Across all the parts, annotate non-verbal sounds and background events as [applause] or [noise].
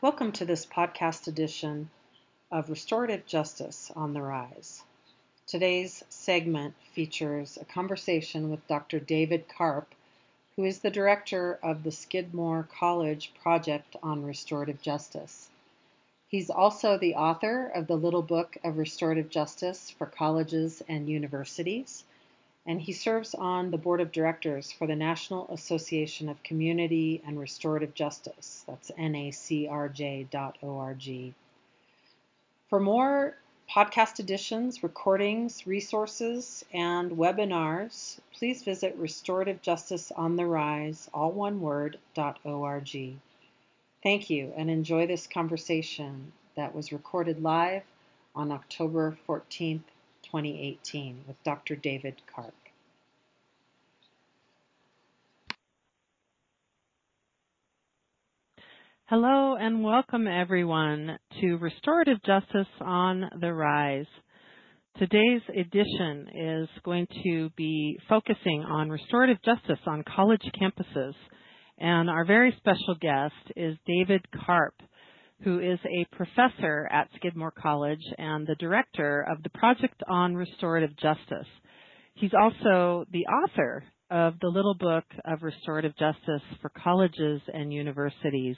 Welcome to this podcast edition of Restorative Justice on the Rise. Today's segment features a conversation with Dr. David Karp, who is the director of the Skidmore College Project on Restorative Justice. He's also the author of the Little Book of Restorative Justice for Colleges and Universities and he serves on the board of directors for the National Association of Community and Restorative Justice. That's nacrj.org. For more podcast editions, recordings, resources, and webinars, please visit Restorative Justice on the Rise, all one word, .org. Thank you and enjoy this conversation that was recorded live on October 14th, 2018 with Dr. David Karp. Hello and welcome everyone to Restorative Justice on the Rise. Today's edition is going to be focusing on restorative justice on college campuses. And our very special guest is David Karp, who is a professor at Skidmore College and the director of the Project on Restorative Justice. He's also the author of the Little Book of Restorative Justice for Colleges and Universities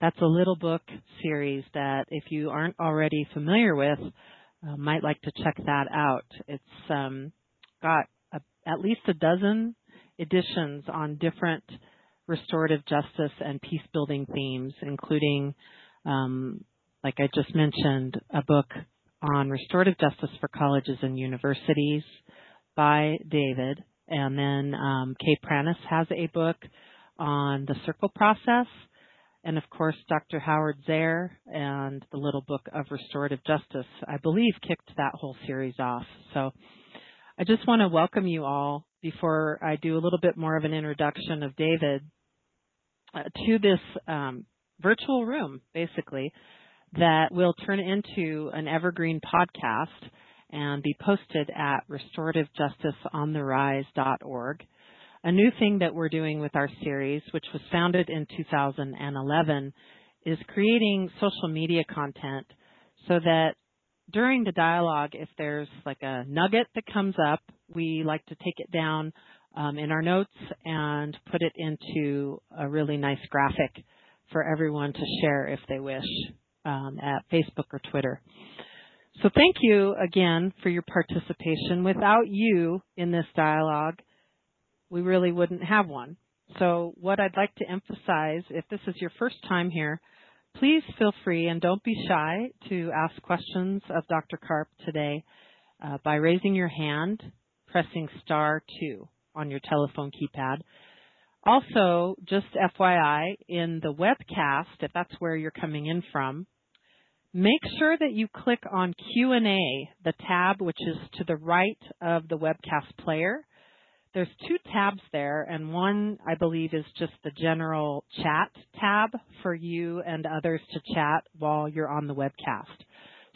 that's a little book series that if you aren't already familiar with, uh, might like to check that out. It's um, got a, at least a dozen editions on different restorative justice and peace building themes, including, um, like I just mentioned, a book on restorative justice for colleges and universities by David. And then um, Kay Pranis has a book on the circle process and of course Dr. Howard Zehr and the Little Book of Restorative Justice, I believe, kicked that whole series off. So I just want to welcome you all before I do a little bit more of an introduction of David uh, to this um, virtual room, basically, that will turn into an evergreen podcast and be posted at restorativejusticeontherise.org a new thing that we're doing with our series, which was founded in 2011, is creating social media content so that during the dialogue, if there's like a nugget that comes up, we like to take it down um, in our notes and put it into a really nice graphic for everyone to share if they wish um, at Facebook or Twitter. So thank you again for your participation. Without you in this dialogue, we really wouldn't have one. So what I'd like to emphasize, if this is your first time here, please feel free and don't be shy to ask questions of Dr. Karp today uh, by raising your hand, pressing star two on your telephone keypad. Also, just FYI, in the webcast, if that's where you're coming in from, make sure that you click on Q&A, the tab which is to the right of the webcast player there's two tabs there, and one I believe is just the general chat tab for you and others to chat while you're on the webcast.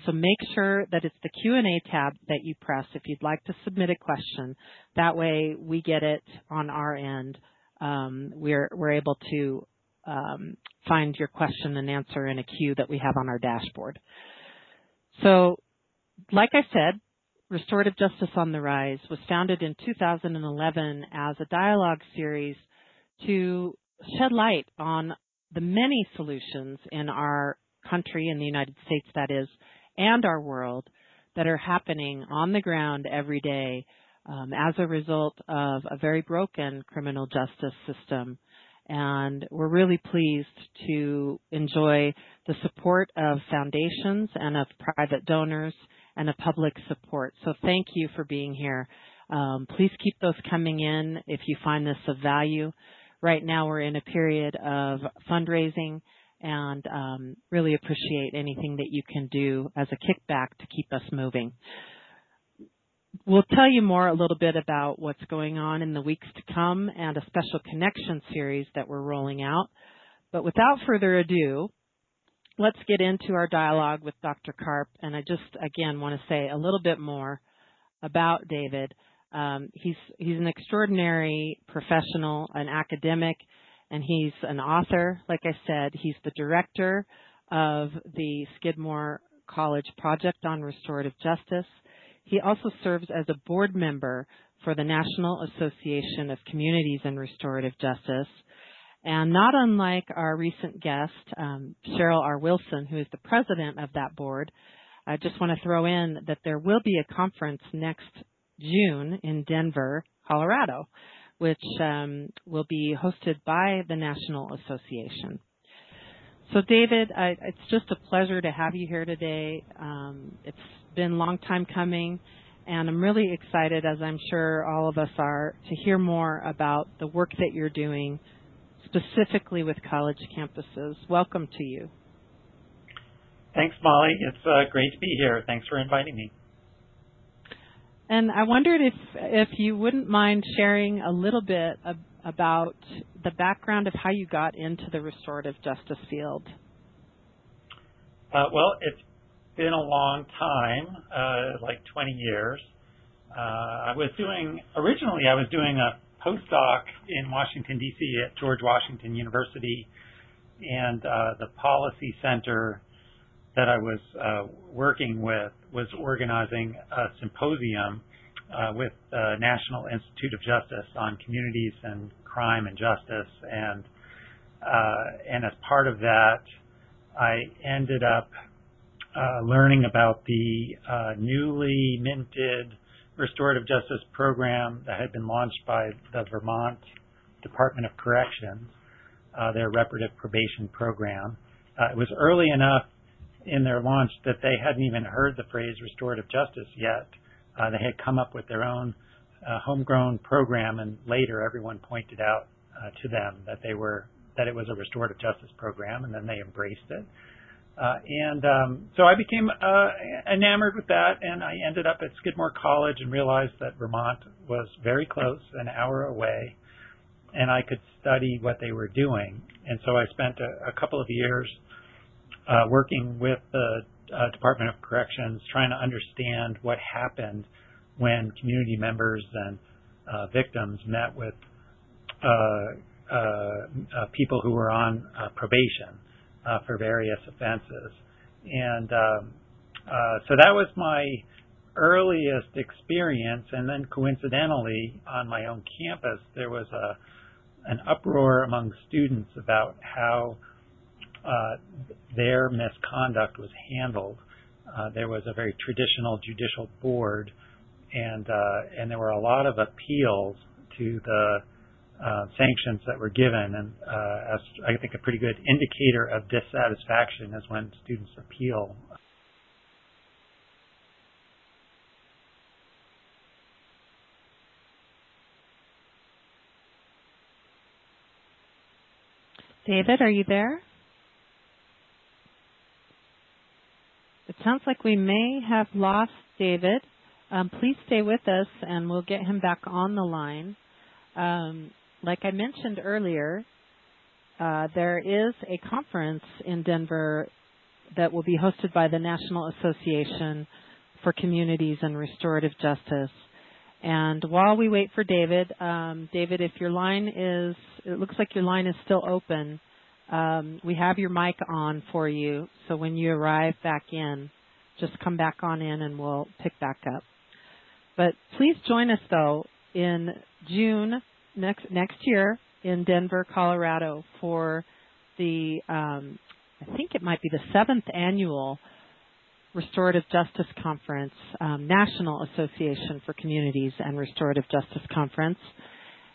So make sure that it's the Q&A tab that you press if you'd like to submit a question. That way we get it on our end. Um, we're we're able to um, find your question and answer in a queue that we have on our dashboard. So, like I said, Restorative Justice on the Rise was founded in 2011 as a dialogue series to shed light on the many solutions in our country, in the United States that is, and our world that are happening on the ground every day um, as a result of a very broken criminal justice system. And we're really pleased to enjoy the support of foundations and of private donors and a public support. So thank you for being here. Um, please keep those coming in if you find this of value. Right now we're in a period of fundraising and um, really appreciate anything that you can do as a kickback to keep us moving. We'll tell you more a little bit about what's going on in the weeks to come and a special connection series that we're rolling out. But without further ado, let's get into our dialogue with Dr. Karp. And I just, again, want to say a little bit more about David. Um, he's, he's an extraordinary professional, an academic, and he's an author. Like I said, he's the director of the Skidmore College Project on Restorative Justice. He also serves as a board member for the National Association of Communities and Restorative Justice. And not unlike our recent guest, um, Cheryl R. Wilson, who is the president of that board, I just want to throw in that there will be a conference next June in Denver, Colorado, which um, will be hosted by the National Association. So, David, I, it's just a pleasure to have you here today. Um, it's been a long time coming, and I'm really excited, as I'm sure all of us are, to hear more about the work that you're doing specifically with college campuses. Welcome to you. Thanks, Molly. It's uh, great to be here. Thanks for inviting me. And I wondered if if you wouldn't mind sharing a little bit of, about the background of how you got into the restorative justice field. Uh, well, it's been a long time, uh, like 20 years. Uh, I was doing originally I was doing a postdoc in Washington D.C. at George Washington University, and uh, the policy center that I was uh, working with was organizing a symposium uh, with the National Institute of Justice on communities and crime and justice, and uh, and as part of that, I ended up uh, learning about the uh, newly minted restorative justice program that had been launched by the Vermont Department of Corrections, uh, their reparative probation program. Uh, it was early enough in their launch that they hadn't even heard the phrase restorative justice yet. Uh, they had come up with their own uh, homegrown program, and later everyone pointed out to them that they were that it was a restorative justice program, and then they embraced it. Uh, and um, so I became uh, enamored with that, and I ended up at Skidmore College and realized that Vermont was very close, an hour away, and I could study what they were doing. And so I spent a, a couple of years uh, working with the uh, Department of Corrections, trying to understand what happened when community members and uh, victims met with uh, uh, people who were on probation for various offenses. And um, so that was my earliest experience. And then coincidentally, on my own campus, there was a an uproar among students about how uh, their misconduct was handled. Uh, there was a very traditional judicial board, and uh, and there were a lot of appeals to the uh, sanctions that were given, and uh, as I think a pretty good indicator of dissatisfaction is when students appeal. David, are you there? It sounds like we may have lost David. Um, please stay with us and we'll get him back on the line. Um, like I mentioned earlier, uh, there is a conference in Denver that will be hosted by the National Association for Communities and Restorative Justice. And while we wait for David, um, David, if your line is, it looks like your line is still open. Um, we have your mic on for you, so when you arrive back in, just come back on in and we'll pick back up. But please join us though in June next next year in Denver, Colorado for the um, I think it might be the seventh annual Restorative Justice Conference, um, National Association for Communities and Restorative Justice Conference.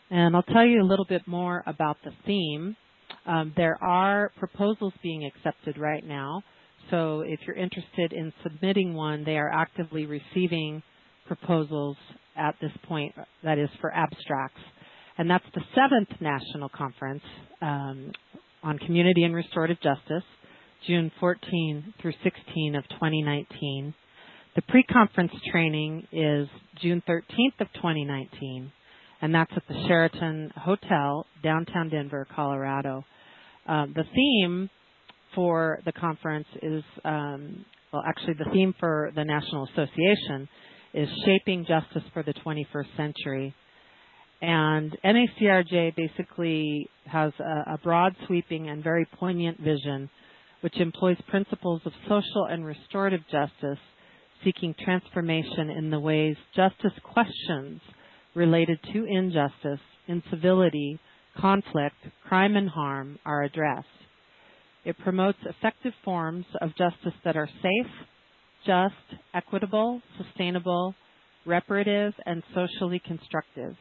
And I'll tell you a little bit more about the theme um, there are proposals being accepted right now. So if you're interested in submitting one, they are actively receiving proposals at this point, that is for abstracts. And that's the seventh national conference um, on community and restorative justice, June 14 through 16 of 2019. The pre-conference training is June 13th of 2019 and that's at the Sheraton Hotel, downtown Denver, Colorado. Uh, the theme for the conference is, um, well, actually, the theme for the National Association is Shaping Justice for the 21st Century. And NACRJ basically has a, a broad sweeping and very poignant vision which employs principles of social and restorative justice, seeking transformation in the ways justice questions related to injustice, incivility, conflict, crime, and harm are addressed. It promotes effective forms of justice that are safe, just, equitable, sustainable, reparative, and socially constructive.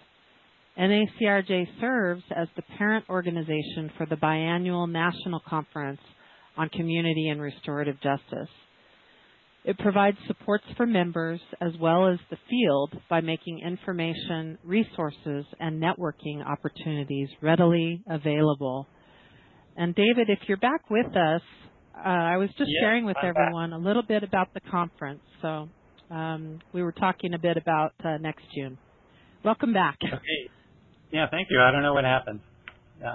NACRJ serves as the parent organization for the biannual National Conference on Community and Restorative Justice. It provides supports for members as well as the field by making information, resources, and networking opportunities readily available. And David, if you're back with us, uh, I was just sharing with I'm everyone back. a little bit about the conference. So um, we were talking a bit about uh, next June. Welcome back. Okay. Yeah, thank you. I don't know what happened. Yeah.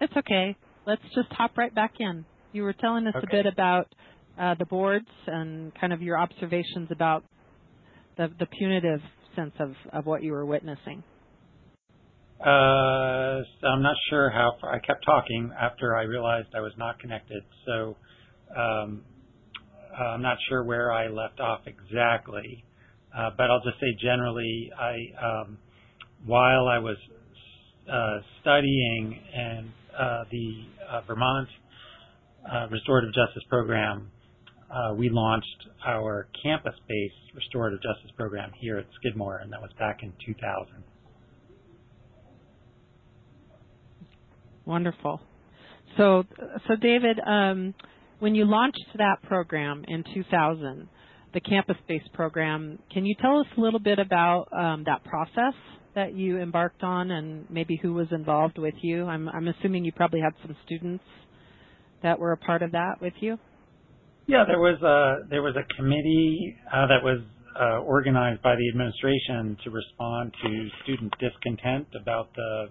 It's okay. Let's just hop right back in. You were telling us Okay. a bit about uh, the boards and kind of your observations about the, the punitive sense of, of what you were witnessing. Uh, so I'm not sure how far. I kept talking after I realized I was not connected. So um, I'm not sure where I left off exactly. Uh, but I'll just say generally, I um, while I was studying and uh, the uh, Vermont uh, Restorative Justice Program, uh, we launched our campus-based restorative justice program here at Skidmore, and that was back in 2000. Wonderful. So, so David, um, when you launched that program in 2000, the campus-based program, can you tell us a little bit about um, that process that you embarked on, and maybe who was involved with you? I'm, I'm assuming you probably had some students that were a part of that with you. Yeah, there was a there was a committee uh, that was uh, organized by the administration to respond to student discontent about the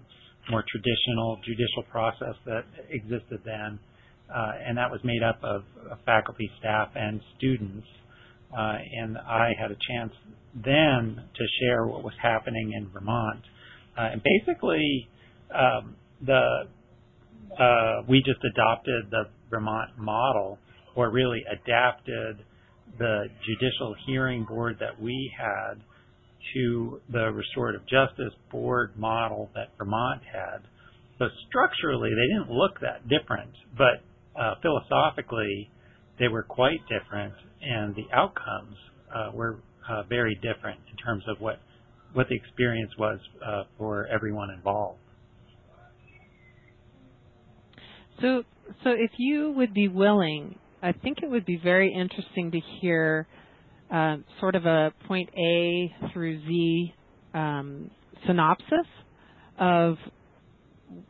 more traditional judicial process that existed then, uh, and that was made up of, of faculty, staff, and students. Uh, and I had a chance then to share what was happening in Vermont, uh, and basically um, the uh, we just adopted the Vermont model or really adapted the judicial hearing board that we had to the restorative justice board model that Vermont had. So structurally, they didn't look that different, but uh, philosophically, they were quite different, and the outcomes uh, were uh, very different in terms of what what the experience was uh, for everyone involved. So, so if you would be willing, I think it would be very interesting to hear uh, sort of a point A through Z um, synopsis of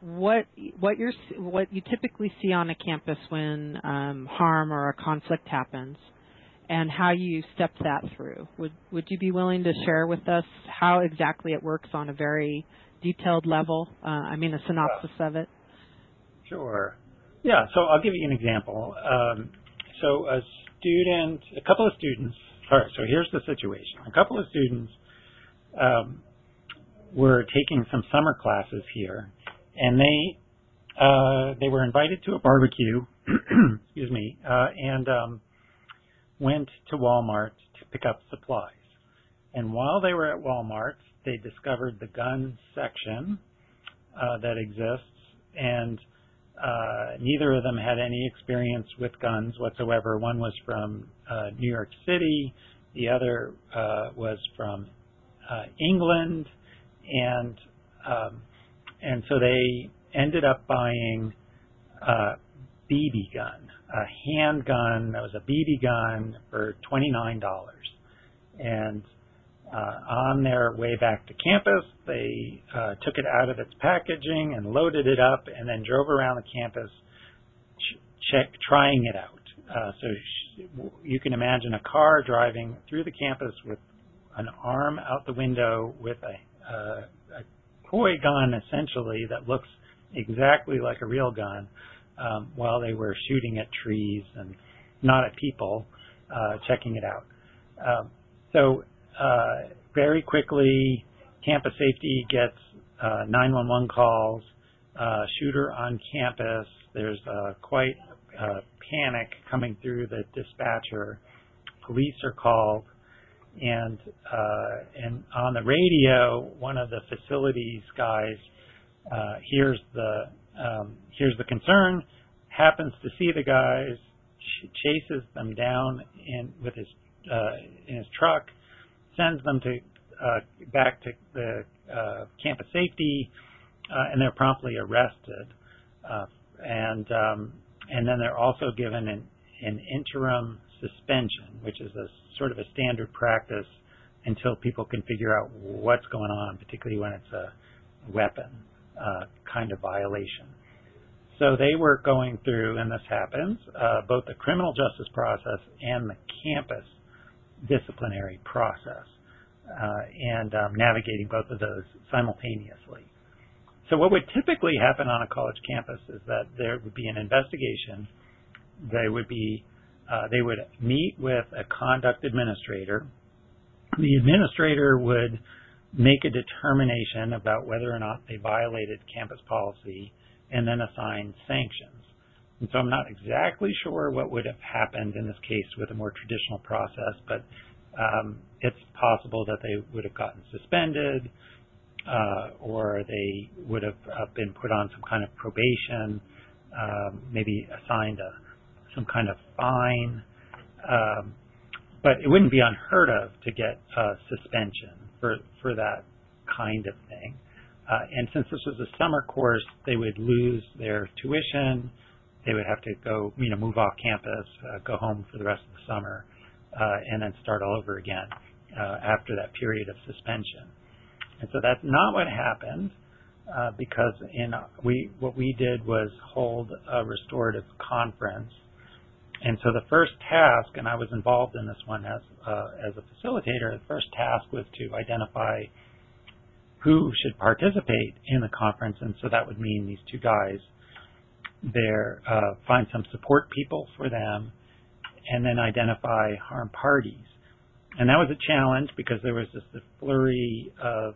what what you're what you typically see on a campus when um, harm or a conflict happens, and how you step that through. Would would you be willing to share with us how exactly it works on a very detailed level? Uh, I mean, a synopsis of it. Sure. Yeah, so I'll give you an example. Um, so a student, a couple of students, all right, so here's the situation. A couple of students um, were taking some summer classes here, and they uh, they were invited to a barbecue, [clears throat] excuse me, uh, and um, went to Walmart to pick up supplies. And while they were at Walmart, they discovered the gun section uh, that exists, and uh, neither of them had any experience with guns whatsoever. One was from uh, New York City, the other uh, was from uh, England, and um, and so they ended up buying a BB gun, a handgun that was a BB gun for twenty nine dollars, and uh, on their way back to campus, they uh, took it out of its packaging and loaded it up, and then drove around the campus, ch- check trying it out. Uh, so sh- you can imagine a car driving through the campus with an arm out the window with a, uh, a toy gun, essentially that looks exactly like a real gun, um, while they were shooting at trees and not at people, uh, checking it out. Um, so uh, very quickly, campus safety gets uh, 911 calls, uh, shooter on campus. There's quite uh, panic coming through the dispatcher. Police are called, and uh, and on the radio, one of the facilities guys uh, hears the um, hears the concern, happens to see the guys, ch- chases them down in with his uh, in his truck, sends them to uh, back to the uh, campus safety, uh, and they're promptly arrested. Uh, and um, and then they're also given an, an interim suspension, which is a sort of a standard practice until people can figure out what's going on, particularly when it's a weapon uh, kind of violation. So they were going through, and this happens, uh, both the criminal justice process and the campus disciplinary process, uh, and um, navigating both of those simultaneously. So what would typically happen on a college campus is that there would be an investigation. They would be, uh, they would meet with a conduct administrator. The administrator would make a determination about whether or not they violated campus policy and then assign sanctions. And so I'm not exactly sure what would have happened in this case with a more traditional process, but um, it's possible that they would have gotten suspended, uh, or they would have uh, been put on some kind of probation, um, maybe assigned a, some kind of fine. Um, but it wouldn't be unheard of to get a suspension for for that kind of thing. Uh, and since this was a summer course, they would lose their tuition. They would have to go, you know, move off campus, uh, go home for the rest of the summer, uh, and then start all over again uh, after that period of suspension. And so that's not what happened uh, because in we what we did was hold a restorative conference. And so the first task, and I was involved in this one as uh, as a facilitator. The first task was to identify who should participate in the conference, and so that would mean these two guys. There, uh, find some support people for them, and then identify harm parties. And that was a challenge because there was just a flurry of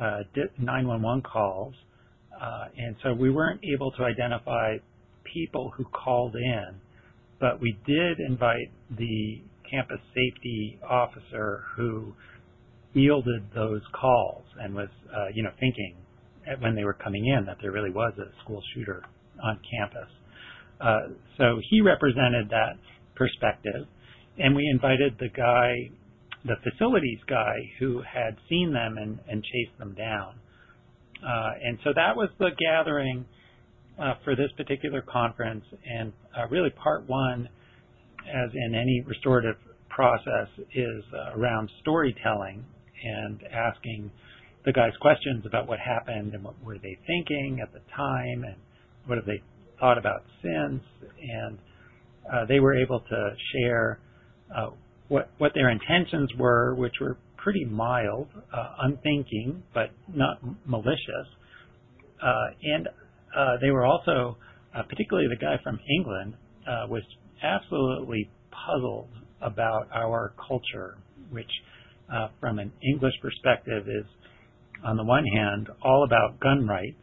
uh, 911 calls, uh, and so we weren't able to identify people who called in, but we did invite the campus safety officer who fielded those calls and was, uh, you know, thinking when they were coming in that there really was a school shooter on campus. Uh, so he represented that perspective, and we invited the guy the facilities guy who had seen them and, and chased them down. Uh, and so that was the gathering uh, for this particular conference. And uh, really, part one, as in any restorative process, is uh, around storytelling and asking the guys questions about what happened and what were they thinking at the time and what have they thought about since. And uh, they were able to share uh, what what their intentions were, which were pretty mild, uh, unthinking, but not malicious. And they were also, uh, particularly the guy from England, uh, was absolutely puzzled about our culture, which, uh, from an English perspective, is on the one hand all about gun rights,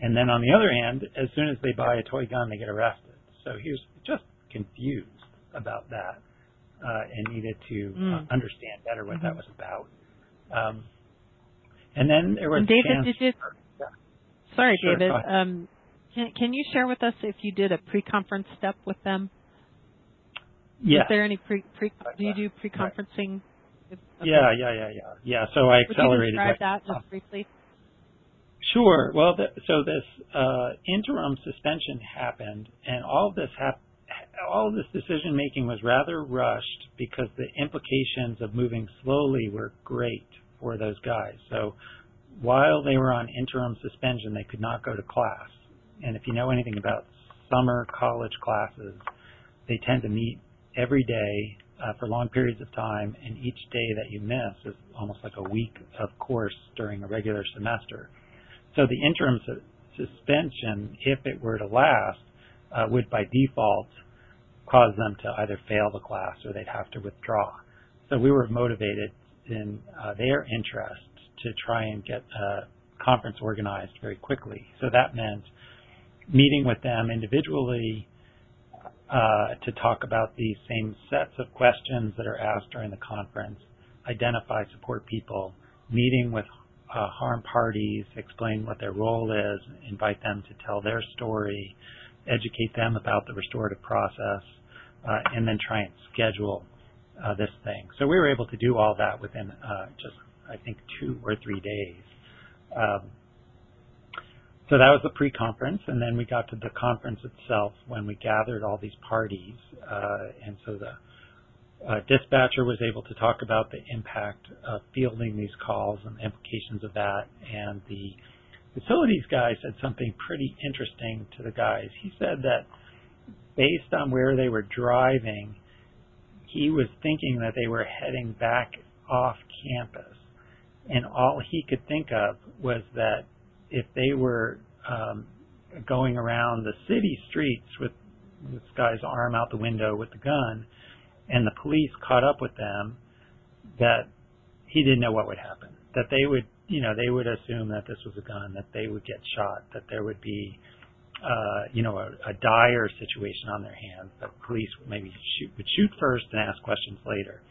and then on the other hand, as soon as they buy a toy gun, they get arrested. So he was just confused about that uh, and needed to uh, mm. uh, understand better what mm-hmm. that was about. Um, and then there was and David, did? Sorry, sure, David. Um, can, can you share with us if you did a pre-conference step with them? Yeah. Is there any pre pre? Do you do pre-conferencing? Right. Okay. Yeah, yeah, yeah, yeah, yeah. So I accelerated. Would you describe that just briefly? Sure. Well, the, so this uh, interim suspension happened, and all of this all of this decision making was rather rushed because the implications of moving slowly were great for those guys. So while they were on interim suspension, they could not go to class. And if you know anything about summer college classes, they tend to meet every day uh, for long periods of time, and each day that you miss is almost like a week of course during a regular semester. So the interim su- suspension, if it were to last, uh, would by default cause them to either fail the class or they'd have to withdraw. So we were motivated in uh, their interest to try and get a conference organized very quickly. So that meant meeting with them individually uh, to talk about these same sets of questions that are asked during the conference, identify support people, meeting with uh, harm parties, explain what their role is, invite them to tell their story, educate them about the restorative process, uh, and then try and schedule uh, this thing. So we were able to do all that within uh, just, I think, two or three days. Um, so that was the pre-conference, and then we got to the conference itself when we gathered all these parties, uh, and so the uh, dispatcher was able to talk about the impact of fielding these calls and the implications of that, and the facilities guy said something pretty interesting to the guys. He said that based on where they were driving, he was thinking that they were heading back off campus. And all he could think of was that if they were um, going around the city streets with this guy's arm out the window with the gun, and the police caught up with them, that he didn't know what would happen. That they would, you know, they would assume that this was a gun, that they would get shot, that there would be uh, you know, a, a dire situation on their hands. The police maybe shoot, would shoot first and ask questions later.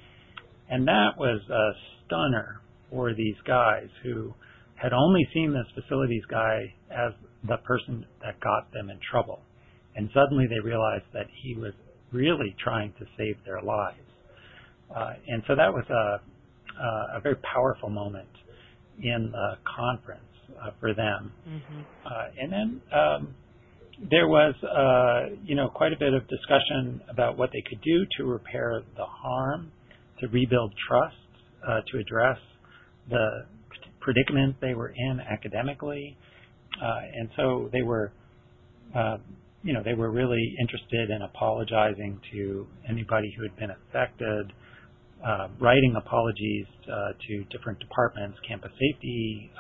And that was a stunner for these guys who had only seen this facilities guy as the person that got them in trouble. And suddenly they realized that he was really trying to save their lives. Uh, and so that was a, uh, a very powerful moment in the conference uh, for them. Mm-hmm. Uh, and then um, there was, uh, you know, quite a bit of discussion about what they could do to repair the harm, to rebuild trust, uh, to address the predicament they were in academically, uh, and so they were, uh, you know, they were really interested in apologizing to anybody who had been affected, uh, writing apologies uh, to different departments, campus safety,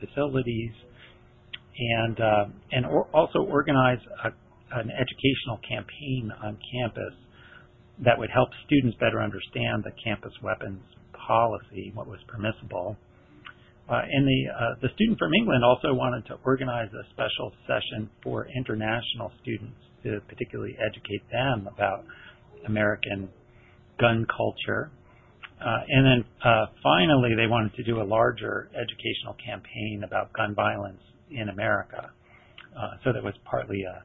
facilities and uh, and or also organize a, an educational campaign on campus that would help students better understand the campus weapons policy, what was permissible. Uh, and the uh, the student from England also wanted to organize a special session for international students to particularly educate them about American gun culture. Uh, and then uh, finally, they wanted to do a larger educational campaign about gun violence in America. Uh, so that was partly a,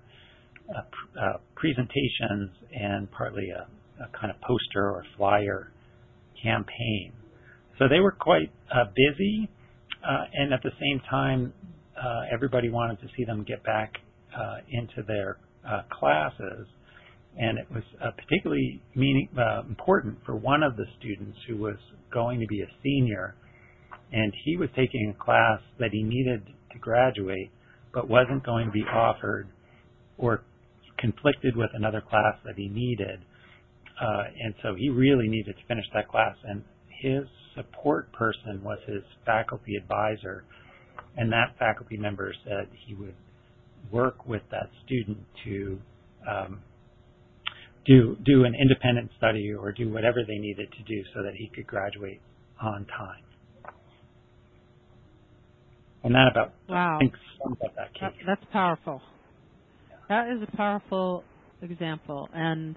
a, a presentations and partly a, a, kind of poster or flyer campaign. So they were quite uh, busy, uh, and at the same time, uh, everybody wanted to see them get back uh, into their uh, classes. And it was particularly meaning, important for one of the students who was going to be a senior, and he was taking a class that he needed to graduate, but wasn't going to be offered or conflicted with another class that he needed. Uh, and so he really needed to finish that class. And his support person was his faculty advisor. And that faculty member said he would work with that student to um, do do an independent study or do whatever they needed to do so that he could graduate on time. And that about wow. About that case. That, that's powerful. That is a powerful example, and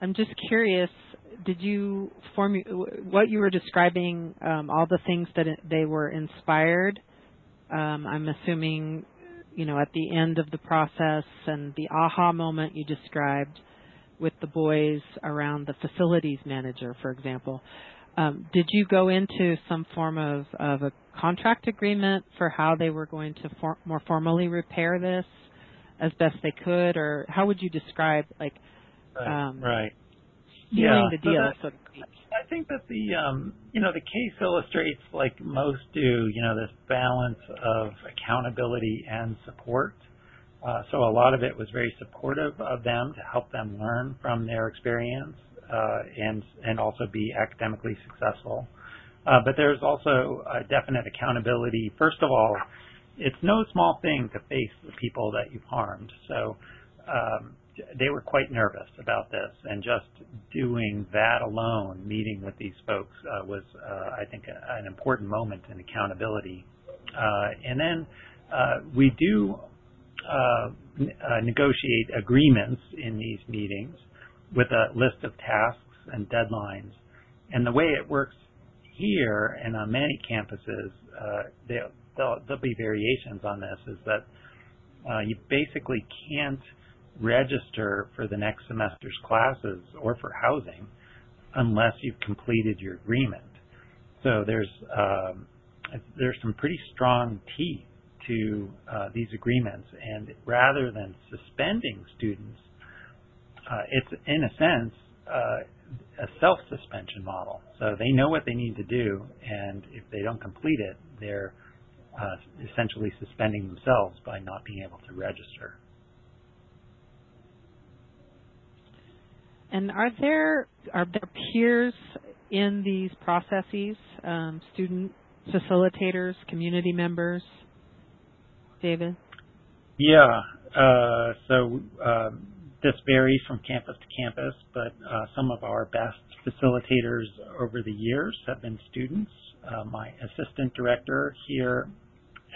I'm just curious. Did you form what you were describing? Um, all the things that they were inspired. Um, I'm assuming, you know, at the end of the process and the aha moment you described with the boys around the facilities manager, for example. Um, did you go into some form of, of a contract agreement for how they were going to for, more formally repair this as best they could, or how would you describe like um, right yeah. the deal, so, that, so to speak? I think that the um, you know the case illustrates like most do you know this balance of accountability and support. Uh, so a lot of it was very supportive of them to help them learn from their experience uh, and and also be academically successful. Uh, but there's also a definite accountability. First of all, it's no small thing to face the people that you've harmed. So um, they were quite nervous about this, and just doing that alone, meeting with these folks, uh, was, uh, I think, a, an important moment in accountability Uh, and then uh, we do uh, uh, negotiate agreements in these meetings with a list of tasks and deadlines. And the way it works here and on many campuses, uh, there'll, there'll, be variations on this, is that you basically can't register for the next semester's classes or for housing unless you've completed your agreement. So there's um, there's some pretty strong teeth to uh, these agreements, and rather than suspending students, uh, it's in a sense uh, a self-suspension model. So they know what they need to do, and if they don't complete it, they're uh, essentially suspending themselves by not being able to register. And are there are there peers in these processes, um, student facilitators, community members? David? Yeah. Uh, so um, this varies from campus to campus, but uh, some of our best facilitators over the years have been students. Uh, my assistant director here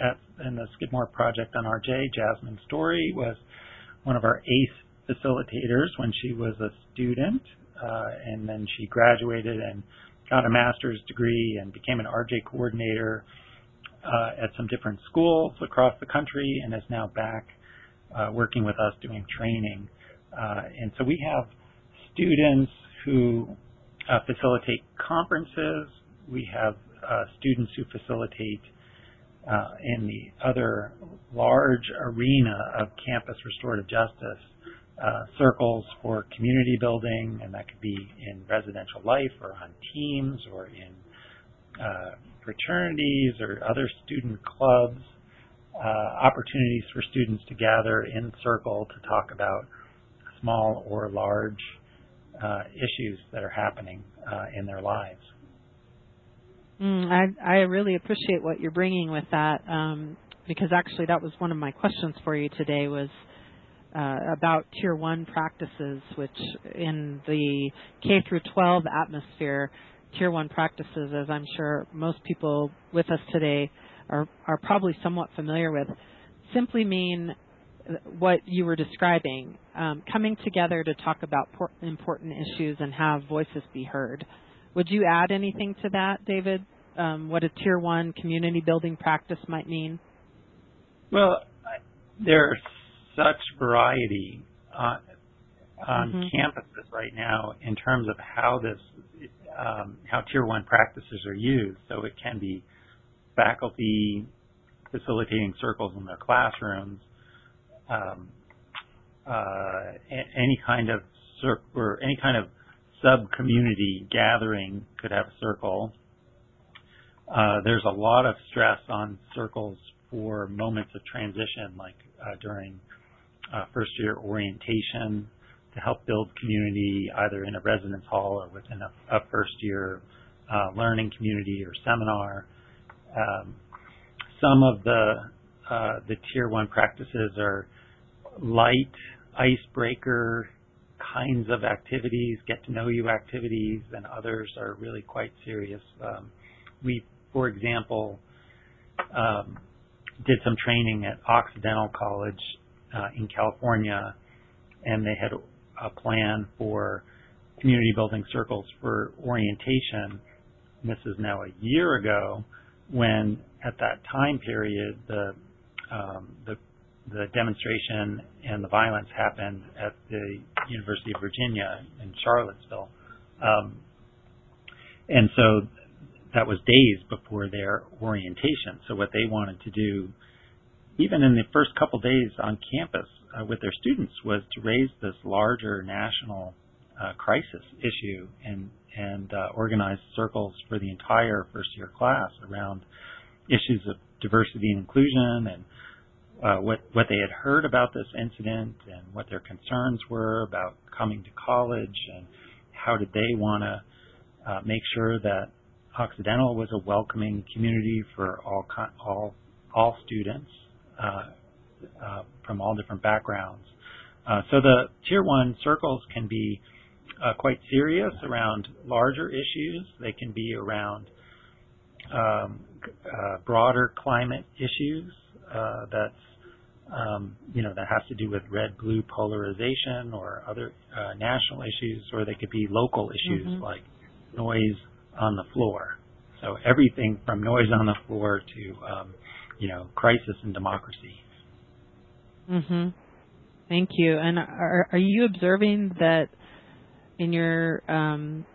at in the Skidmore Project on RJ, Jasmine Story, was one of our ACE facilitators when she was a student, uh, and then she graduated and got a master's degree and became an RJ coordinator uh, at some different schools across the country and is now back uh, working with us doing training. Uh, and so we have students who uh, facilitate conferences. We have uh, students who facilitate uh, in the other large arena of campus restorative justice circles for community building, and that could be in residential life or on teams or in uh, fraternities or other student clubs, uh, opportunities for students to gather in circle to talk about small or large uh, issues that are happening uh, in their lives. Mm, I, I really appreciate what you're bringing with that um, because actually that was one of my questions for you today was uh, about tier one practices, which in the K through 12 atmosphere, tier one practices, as I'm sure most people with us today are, are probably somewhat familiar with, simply mean what you were describing, um, coming together to talk about por- important issues and have voices be heard. Would you add anything to that, David? Um, what a tier one community building practice might mean? Well, there's such variety on, on mm-hmm. campuses right now in terms of how this um, how tier one practices are used. So it can be faculty facilitating circles in their classrooms, um, uh, any kind of cir- or any kind of sub community gathering could have a circle. Uh, there's a lot of stress on circles for moments of transition, like uh, during uh, first year orientation to help build community either in a residence hall or within a, a first year uh, learning community or seminar. Um, some of the uh, the tier one practices are light icebreaker kinds of activities, get to know you activities, and others are really quite serious. Um, we, for example, um, did some training at Occidental College in California, and they had a plan for community building circles for orientation. This is now a year ago, when at that time period the um, the the demonstration and the violence happened at the University of Virginia in Charlottesville. Um, and so that was days before their orientation. So what they wanted to do even in the first couple days on campus uh, with their students was to raise this larger national uh, crisis issue and and uh, organize circles for the entire first year class around issues of diversity and inclusion and uh, what what they had heard about this incident and what their concerns were about coming to college and how did they want to uh, make sure that Occidental was a welcoming community for all all all students from all different backgrounds. Uh, so the tier one circles can be quite serious around larger issues. They can be around um, uh, broader climate issues. Uh, that's um, you know that has to do with red-blue polarization or other uh, national issues, or they could be local issues mm-hmm. like noise on the floor. So everything from noise on the floor to um, you know crisis in democracy. Mm-hmm. Thank you. And are are you observing that in your um,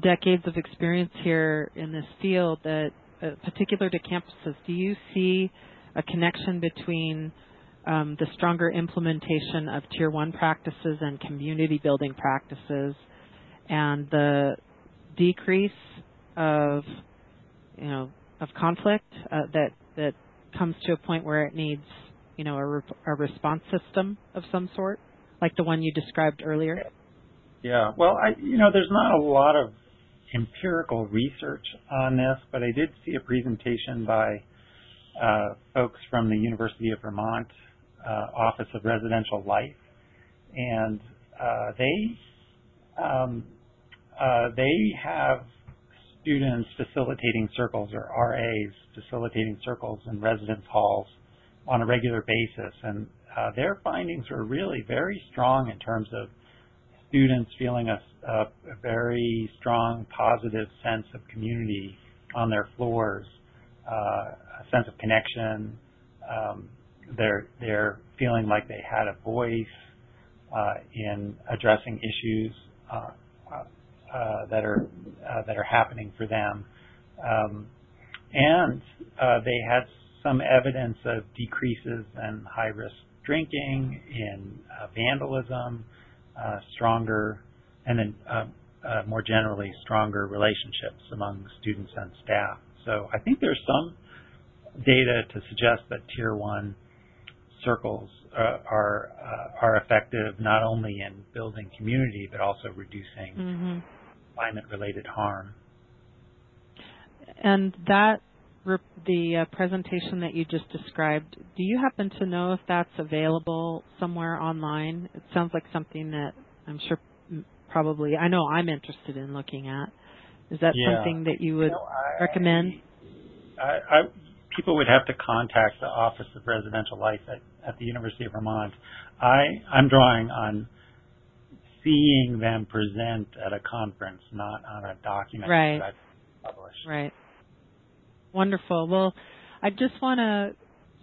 decades of experience here in this field that uh, particular to campuses, do you see a connection between um, the stronger implementation of tier one practices and community building practices and the decrease of you know of conflict uh, that that comes to a point where it needs you know a, re- a response system of some sort like the one you described earlier? Yeah. Well i you know there's not a lot of empirical research on this, but I did see a presentation by uh, folks from the University of Vermont uh, Office of Residential Life, and uh, they um, uh, they have students facilitating circles or RAs facilitating circles in residence halls on a regular basis, and uh, their findings were really very strong in terms of students feeling a, a, a very strong, positive sense of community on their floors, uh, a sense of connection. Um, they're they're feeling like they had a voice uh, in addressing issues uh, that are uh, that are happening for them, um, and they had some evidence of decreases in high risk drinking, in vandalism, uh, stronger, and then uh, uh, more generally stronger relationships among students and staff. So I think there's some data to suggest that tier one circles uh, are uh, are effective not only in building community but also reducing mm-hmm. Climate related harm. And that the uh, presentation that you just described, do you happen to know if that's available somewhere online? It sounds like something that I'm sure probably I know I'm interested in looking at. Is that yeah. something that you would you know, I, recommend? I, I, people would have to contact the Office of Residential Life at, at the University of Vermont. I I'm drawing on seeing them present at a conference, not on a document right. that I published. Right. Wonderful. Well, I just want to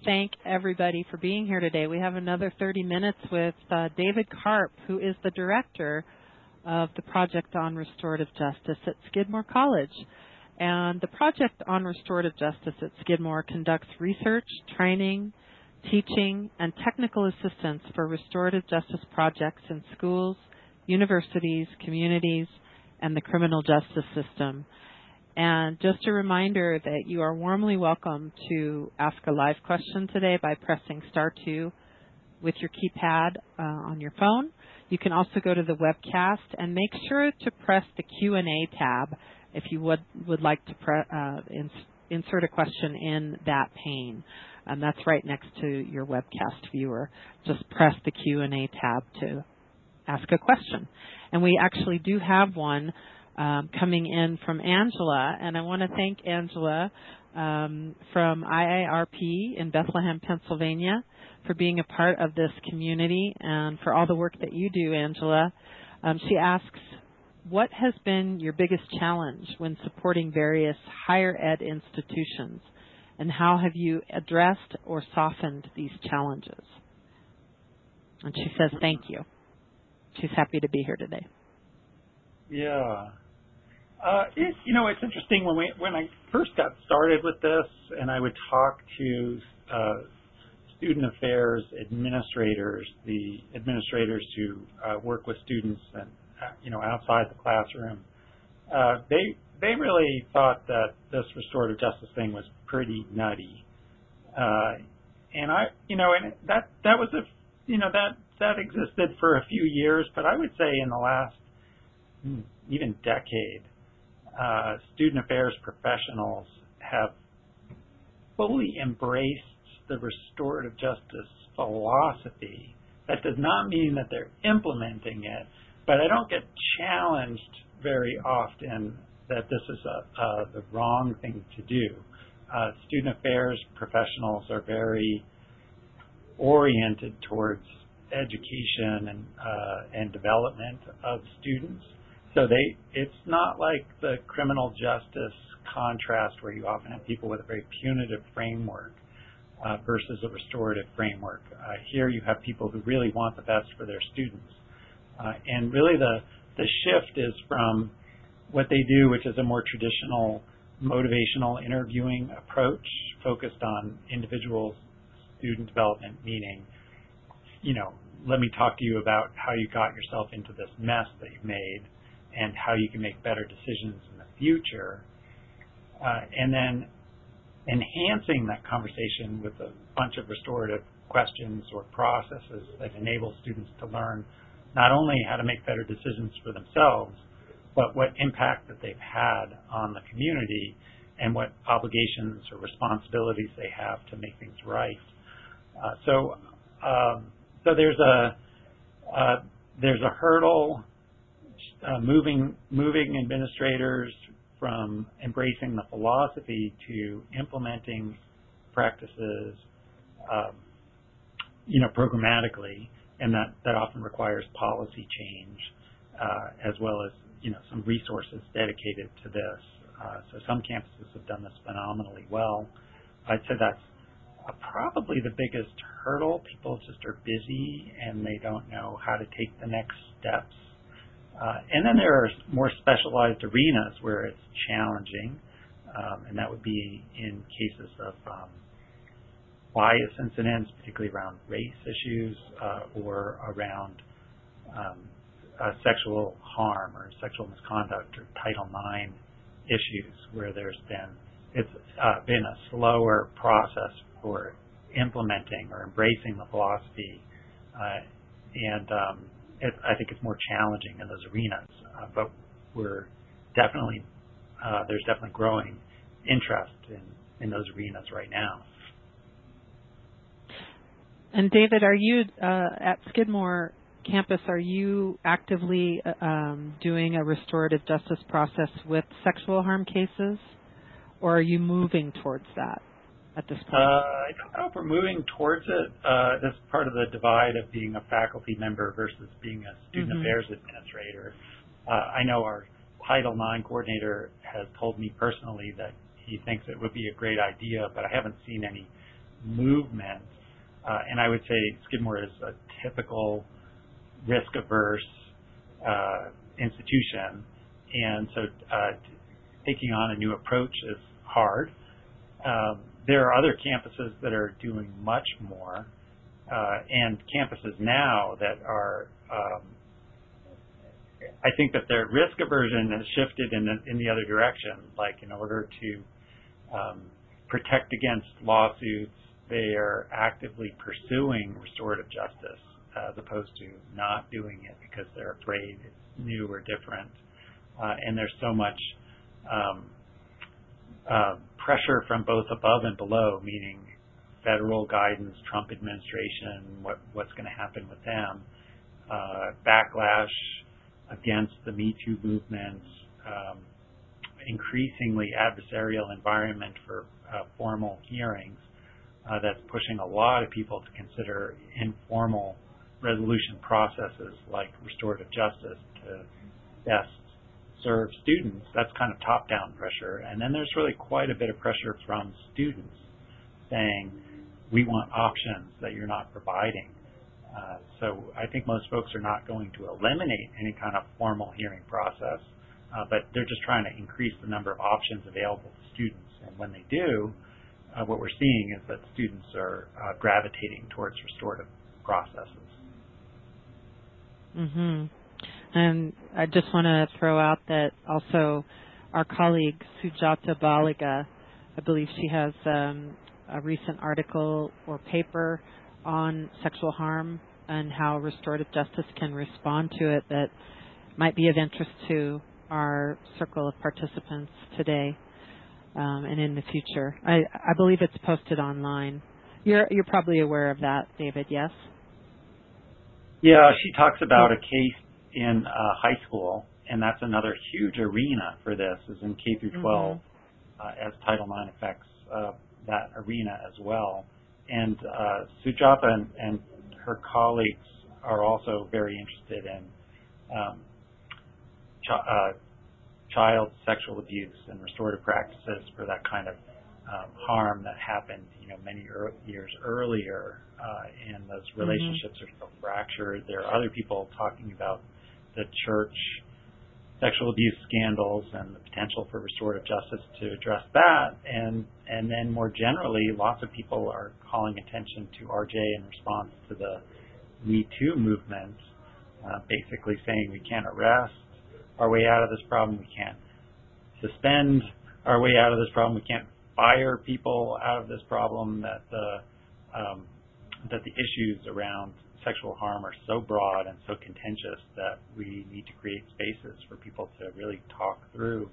thank everybody for being here today. We have another 30 minutes with uh, David Karp, who is the director of the Project on Restorative Justice at Skidmore College. And the Project on Restorative Justice at Skidmore conducts research, training, teaching, and technical assistance for restorative justice projects in schools, universities, communities, and the criminal justice system. And just a reminder that you are warmly welcome to ask a live question today by pressing star two with your keypad uh, on your phone. You can also go to the webcast and make sure to press the Q&A tab if you would would like to pre- uh, ins- insert a question in that pane. And that's right next to your webcast viewer. Just press the Q&A tab to ask a question. And we actually do have one um, coming in from Angela, and I want to thank Angela um, from IIRP in Bethlehem, Pennsylvania, for being a part of this community and for all the work that you do, Angela. Um, she asks, what has been your biggest challenge when supporting various higher ed institutions, and how have you addressed or softened these challenges? And she says, thank you. She's happy to be here today. Yeah. Uh, it, you know, it's interesting when we when I first got started with this, and I would talk to uh, student affairs administrators, the administrators who uh, work with students and uh, you know outside the classroom. Uh, they they really thought that this restorative justice thing was pretty nutty, uh, and I you know and that that was a you know that that existed for a few years, but I would say in the last hmm, even decade, uh, student affairs professionals have fully embraced the restorative justice philosophy. That does not mean that they're implementing it, but I don't get challenged very often that this is a, uh, the wrong thing to do. uh, student affairs professionals are very oriented towards education and uh, and development of students. So they it's not like the criminal justice contrast where you often have people with a very punitive framework uh, versus a restorative framework. Uh, here you have people who really want the best for their students, uh, and really the the shift is from what they do, which is a more traditional motivational interviewing approach focused on individual student development, meaning, you know, let me talk to you about how you got yourself into this mess that you've made and how you can make better decisions in the future. Uh, and then enhancing that conversation with a bunch of restorative questions or processes that enable students to learn not only how to make better decisions for themselves, but what impact that they've had on the community and what obligations or responsibilities they have to make things right. Uh, so, um, so there's a uh, there's a hurdle uh, moving moving administrators from embracing the philosophy to implementing practices, um, you know, programmatically, and that that often requires policy change uh, as well as you know some resources dedicated to this. Uh, so some campuses have done this phenomenally well. I'd say that's probably the biggest hurdle. People just are busy and they don't know how to take the next steps. Uh, and then there are more specialized arenas where it's challenging, um, and that would be in cases of um, bias incidents, particularly around race issues uh, or around um, uh, sexual harm or sexual misconduct or Title IX issues where there's been it's uh, been a slower process for implementing or embracing the philosophy, uh, and um, it, I think it's more challenging in those arenas. Uh, but we're definitely uh, there's definitely growing interest in in those arenas right now. And David, are you uh, at Skidmore campus, are you actively uh, um, doing a restorative justice process with sexual harm cases, or are you moving towards that at this point? Uh, I don't know if we're moving towards it. Uh, that's part of the divide of being a faculty member versus being a student mm-hmm. affairs administrator. Uh, I know our Title IX coordinator has told me personally that he thinks it would be a great idea, but I haven't seen any movement. Uh, and I would say Skidmore is a typical risk averse uh, institution, and so uh, taking on a new approach is hard. Um, there are other campuses that are doing much more, uh, and campuses now that are. Um, I think that their risk aversion has shifted in the, in the other direction. Like in order to um, protect against lawsuits, they are actively pursuing restorative justice as opposed to not doing it because they're afraid it's new or different. Uh, and there's so much um, uh, pressure from both above and below, meaning federal guidance, Trump administration, what, what's going to happen with them, uh, backlash against the Me Too movement, um, increasingly adversarial environment for uh, formal hearings uh, that's pushing a lot of people to consider informal resolution processes like restorative justice to best serve students, that's kind of top-down pressure. And then there's really quite a bit of pressure from students saying, we want options that you're not providing. Uh, so I think most folks are not going to eliminate any kind of formal hearing process, uh, but they're just trying to increase the number of options available to students. And when they do, uh, what we're seeing is that students are uh, gravitating towards restorative processes. Mhm. And I just want to throw out that also our colleague Sujatha Baliga, I believe she has um, a recent article or paper on sexual harm and how restorative justice can respond to it that might be of interest to our circle of participants today um, and in the future. I, I believe it's posted online. You're you're probably aware of that, David. Yes. Yeah, she talks about a case in uh, high school, and that's another huge arena for this, is in K through 12, mm-hmm. uh, as Title IX affects uh, that arena as well. And uh, Sujatha and, and, her colleagues are also very interested in um, ch- uh, child sexual abuse and restorative practices for that kind of um, harm that happened, you know, many er- years earlier, uh, and those mm-hmm. relationships mm-hmm. are still fractured. There are other people talking about the church sexual abuse scandals and the potential for restorative justice to address that. And and then more generally, lots of people are calling attention to RJ in response to the Me Too movement, uh, basically saying we can't arrest our way out of this problem, we can't suspend our way out of this problem, we can't fire people out of this problem. That the um, that the issues around sexual harm are so broad and so contentious that we need to create spaces for people to really talk through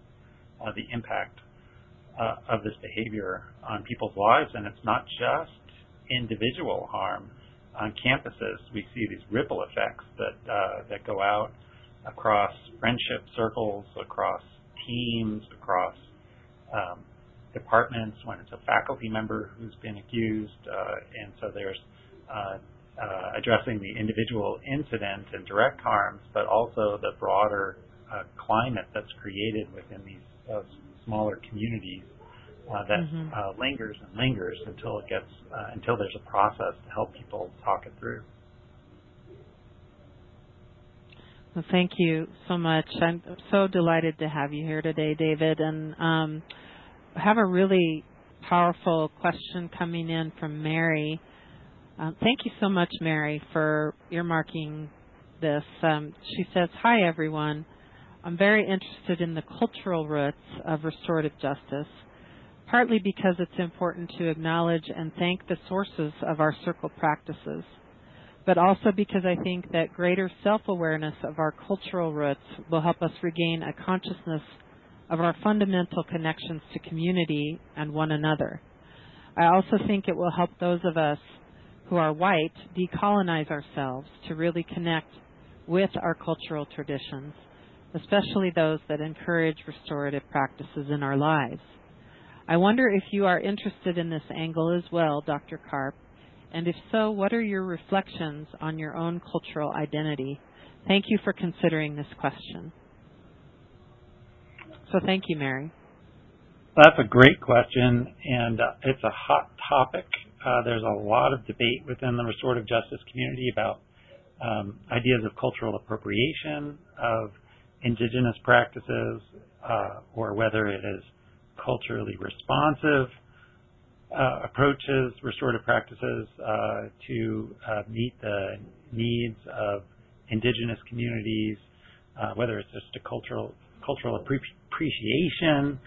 uh, the impact uh, of this behavior on people's lives. And it's not just individual harm. On campuses, we see these ripple effects that uh, that go out across friendship circles, across teams, across um, departments when it's a faculty member who's been accused, uh, and so there's uh, addressing the individual incident and direct harms, but also the broader uh, climate that's created within these uh, smaller communities uh, that mm-hmm. uh, lingers and lingers until it gets uh, until there's a process to help people talk it through. Well, thank you so much. I'm so delighted to have you here today, David, and um, I have a really powerful question coming in from Mary. Um, thank you so much, Mary, for earmarking this. Um, she says, Hi, everyone. I'm very interested in the cultural roots of restorative justice, partly because it's important to acknowledge and thank the sources of our circle practices, but also because I think that greater self awareness of our cultural roots will help us regain a consciousness of our fundamental connections to community and one another. I also think it will help those of us who are white decolonize ourselves to really connect with our cultural traditions, especially those that encourage restorative practices in our lives. I wonder if you are interested in this angle as well, Dr. Karp, and if so, what are your reflections on your own cultural identity? Thank you for considering this question. So thank you, Mary. That's a great question, and uh, it's a hot topic uh, there's a lot of debate within the restorative justice community about um, ideas of cultural appropriation of indigenous practices uh, or whether it is culturally responsive uh, approaches, restorative practices uh, to uh, meet the needs of indigenous communities, uh, whether it's just a cultural cultural appreciation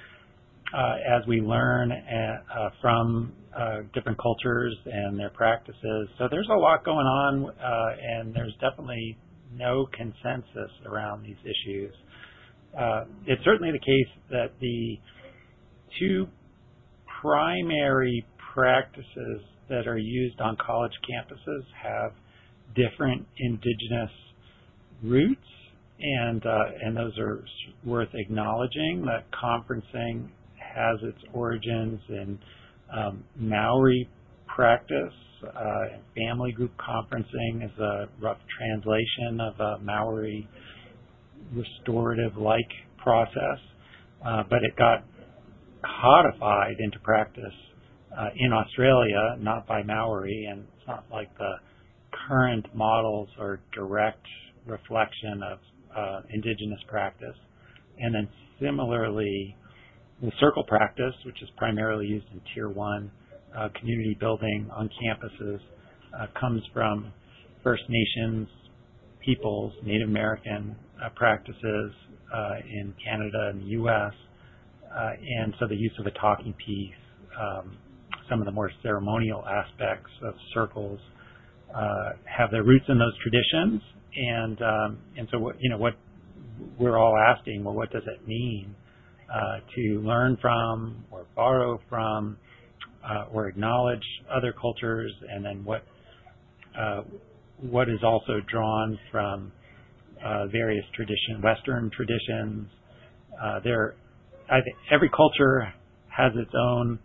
as we learn at, uh, from uh, different cultures and their practices. So there's a lot going on, uh, and there's definitely no consensus around these issues. Uh, it's certainly the case that the two primary practices that are used on college campuses have different indigenous roots, and uh, and those are worth acknowledging. That conferencing has its origins in um, Maori practice. Uh, family group conferencing is a rough translation of a Maori restorative-like process, uh, but it got codified into practice uh, in Australia, not by Maori, and it's not like the current models are direct reflection of uh, indigenous practice. And then similarly, the circle practice, which is primarily used in Tier 1 uh, community building on campuses, uh, comes from First Nations peoples, Native American uh, practices uh, in Canada and the U.S., uh, and so the use of a talking piece, um, some of the more ceremonial aspects of circles uh, have their roots in those traditions, and um, and so what, you know what we're all asking, well, what does it mean to learn from or borrow from uh, or acknowledge other cultures, and then what uh, what is also drawn from uh, various tradition, Western traditions. Uh, there, I every culture has its own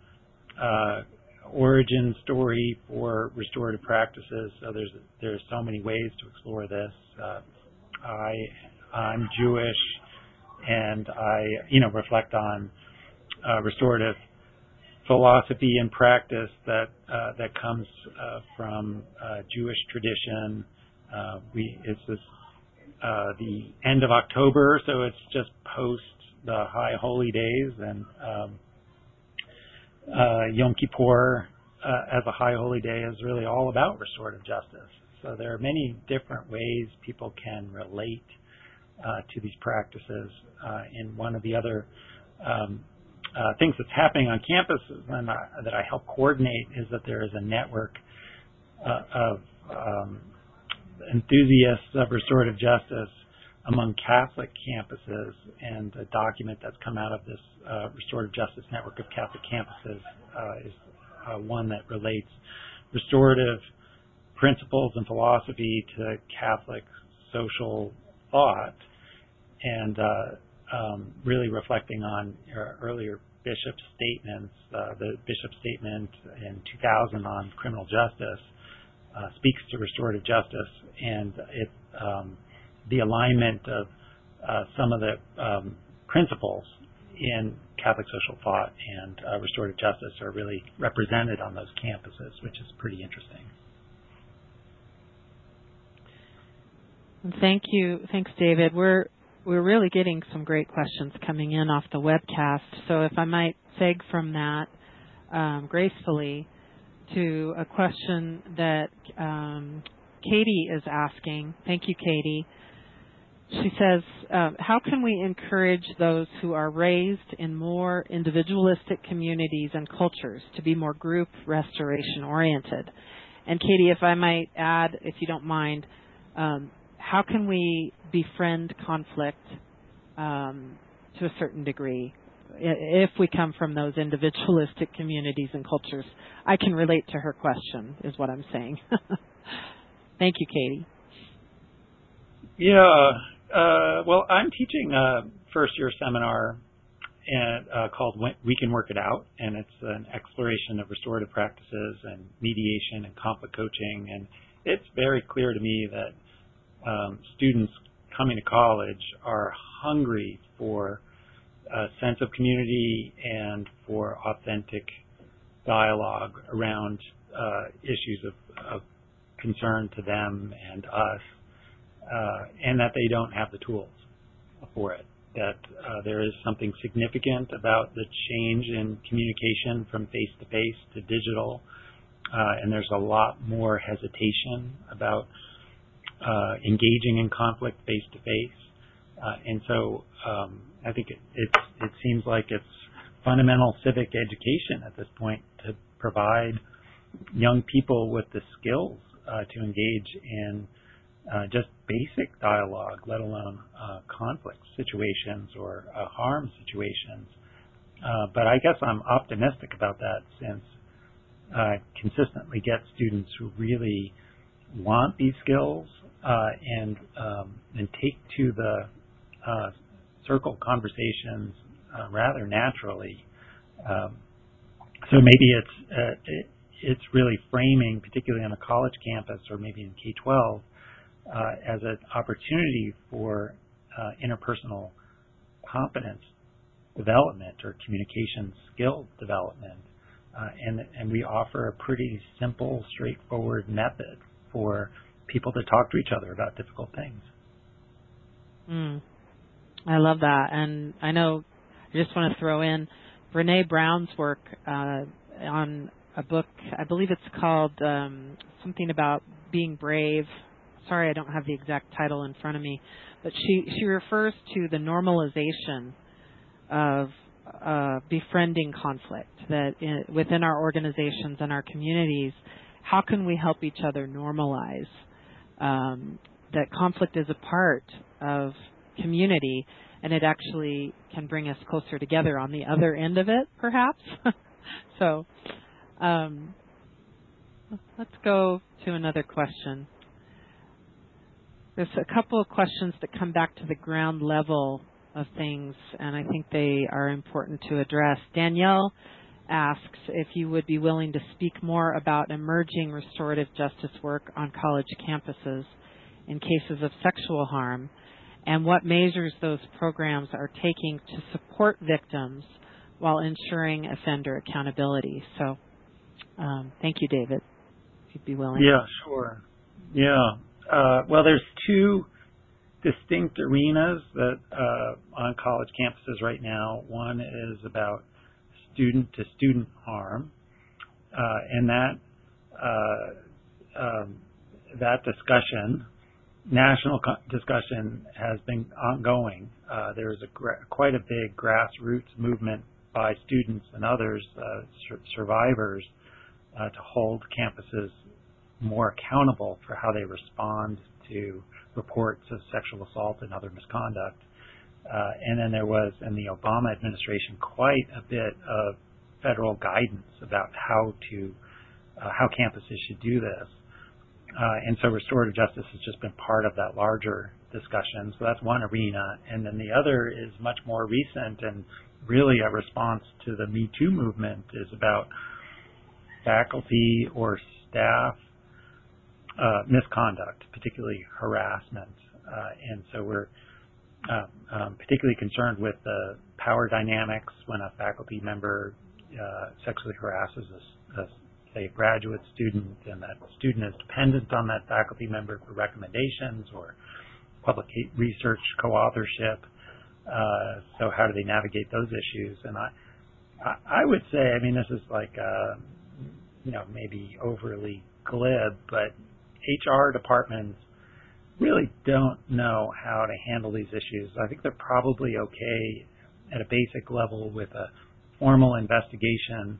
uh, origin story for restorative practices. So there's there's so many ways to explore this. Uh, I I'm Jewish, and I you know reflect on uh, restorative philosophy and practice that uh, that comes uh, from uh, Jewish tradition. Uh, we it's this, uh, the end of October, so it's just post the High Holy Days, and um, Yom Kippur as a high holy day is really all about restorative justice. So there are many different ways people can relate to these practices. Uh, and one of the other um, uh, things that's happening on campus and, that I help coordinate is that there is a network uh, of um, enthusiasts of restorative justice among Catholic campuses, and a document that's come out of this uh, Restorative Justice Network of Catholic Campuses uh, is uh, one that relates restorative principles and philosophy to Catholic social thought, and uh, um, really reflecting on earlier bishop statements. Uh, the bishop statement in 2000 on criminal justice uh, speaks to restorative justice, and it um, the alignment of uh, some of the um, principles in Catholic social thought and uh, restorative justice are really represented on those campuses, which is pretty interesting. Thank you, thanks, David. We're we're really getting some great questions coming in off the webcast. So if I might seg from that um, gracefully to a question that um, Katie is asking. Thank you, Katie. She says, uh, How can we encourage those who are raised in more individualistic communities and cultures to be more group restoration oriented? And Katie, if I might add, if you don't mind, um, how can we befriend conflict um, to a certain degree if we come from those individualistic communities and cultures? I can relate to her question, is what I'm saying. [laughs] Thank you, Katie. Yeah, uh, well, I'm teaching a first year seminar and, uh, called We Can Work It Out, and it's an exploration of restorative practices and mediation and conflict coaching. And it's very clear to me that um, students coming to college are hungry for a sense of community and for authentic dialogue around uh, issues of, of concern to them and us uh, and that they don't have the tools for it. That uh, there is something significant about the change in communication from face to face to digital, uh, and there's a lot more hesitation about engaging in conflict face to face. And so um, I think it, it, it seems like it's fundamental civic education at this point to provide young people with the skills uh, to engage in uh, just basic dialogue, let alone uh, conflict situations or uh, harm situations. Uh, but I guess I'm optimistic about that since I consistently get students who really want these skills uh, and um, and take to the uh, circle conversations rather naturally. Um, so maybe it's it, it's really framing, particularly on a college campus or maybe in K-12, uh, as an opportunity for uh, interpersonal competence development or communication skill development. Uh, and, and we offer a pretty simple, straightforward method for people to talk to each other about difficult things. Mm. I love that. And I know I just want to throw in Brene Brown's work uh, on a book, I believe it's called um, something about being brave sorry I don't have the exact title in front of me, but she she refers to the normalization of uh, befriending conflict that in, within our organizations and our communities, how can we help each other normalize um, that conflict is a part of community and it actually can bring us closer together on the other end of it, perhaps. [laughs] so, um, let's go to another question. There's a couple of questions that come back to the ground level of things, and I think they are important to address. Danielle asks if you would be willing to speak more about emerging restorative justice work on college campuses in cases of sexual harm and what measures those programs are taking to support victims while ensuring offender accountability. So, um, thank you, David. If you'd be willing. Yeah, sure. Yeah. Uh, well, there's two distinct arenas that uh, on college campuses right now. One is about student to student harm, uh, and that uh, um, that discussion, national co- discussion, has been ongoing. Uh, there is a gra- quite a big grassroots movement by students and others, sur- survivors, to hold campuses more accountable for how they respond to reports of sexual assault and other misconduct. Uh, and then there was in the Obama administration quite a bit of federal guidance about how to uh, how campuses should do this. Uh, and so restorative justice has just been part of that larger discussion. So that's one arena. And then the other is much more recent and really a response to the Me Too movement is about faculty or staff uh, misconduct, particularly harassment. Uh, and so we're particularly concerned with the power dynamics when a faculty member uh, sexually harasses a, a, say, graduate student, and that student is dependent on that faculty member for recommendations or public research co-authorship. Uh, so how do they navigate those issues? And I, I, I would say, I mean, this is like, uh, you know, maybe overly glib, but HR departments really don't know how to handle these issues. I think they're probably okay at a basic level with a formal investigation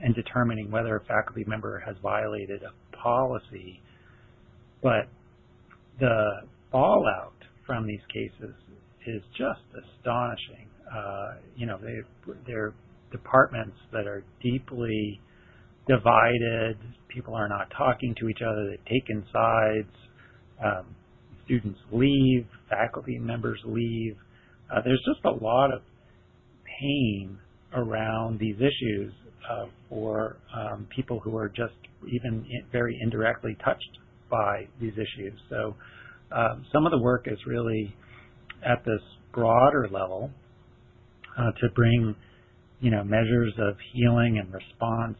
and determining whether a faculty member has violated a policy. But the fallout from these cases is just astonishing. Uh, you know, they, they're departments that are deeply divided. People are not talking to each other. They've taken sides. Um, students leave. Faculty members leave. Uh, there's just a lot of pain around these issues uh, for um, people who are just even very indirectly touched by these issues. So uh, some of the work is really at this broader level uh, to bring, you know, measures of healing and response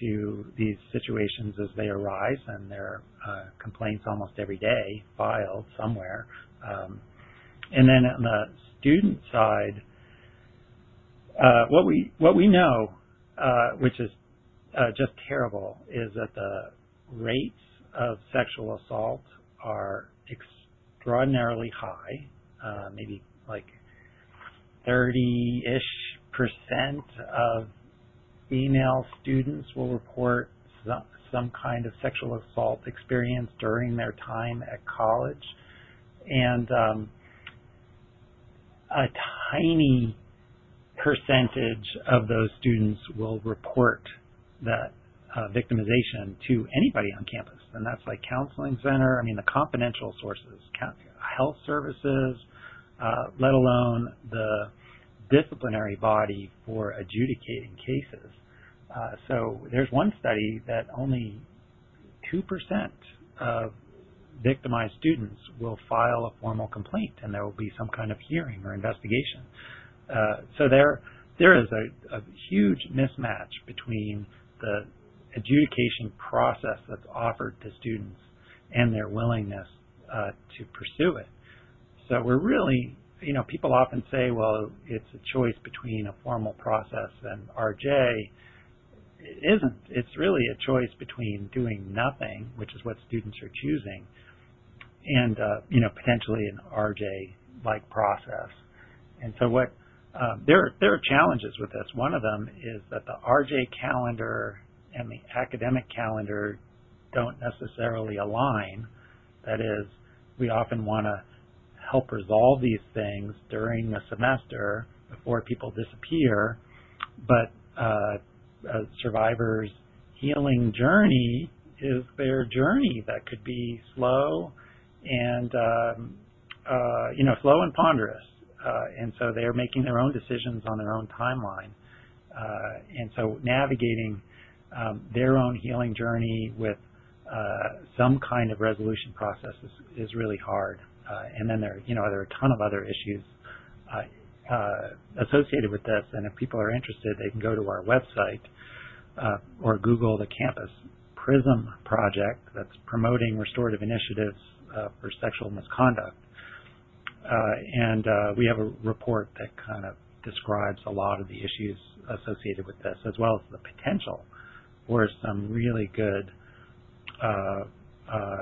to these situations as they arise, and there are uh, complaints almost every day filed somewhere. Um, and then on the student side, uh, what we what we know, uh, which is uh, just terrible, is that the rates of sexual assault are extraordinarily high, uh, maybe like 30-ish percent of female students will report some, some kind of sexual assault experience during their time at college, and um, a tiny percentage of those students will report that uh, victimization to anybody on campus, and that's like counseling center. I mean, the confidential sources, health services, uh, let alone the disciplinary body for adjudicating cases. Uh, so there's one study that only 2% of victimized students will file a formal complaint, and there will be some kind of hearing or investigation. Uh, so there there is a, a huge mismatch between the adjudication process that's offered to students and their willingness uh, to pursue it. So we're really, you know, people often say, well, it's a choice between a formal process and RJ. It isn't. It's really a choice between doing nothing, which is what students are choosing, and uh, you know, potentially an RJ-like process. And so what um, there, there are challenges with this. One of them is that the RJ calendar and the academic calendar don't necessarily align. That is, we often want to help resolve these things during the semester before people disappear, but uh, a survivor's healing journey is their journey that could be slow and um, uh, you know slow and ponderous uh, and so they're making their own decisions on their own timeline. Uh, and so navigating um, their own healing journey with uh, some kind of resolution process is, is really hard. Uh, and then there, you know, there are a ton of other issues uh, associated with this. And if people are interested, they can go to our website uh, or Google the Campus PRISM project that's promoting restorative initiatives for sexual misconduct. and we have a report that kind of describes a lot of the issues associated with this, as well as the potential for some really good uh, uh,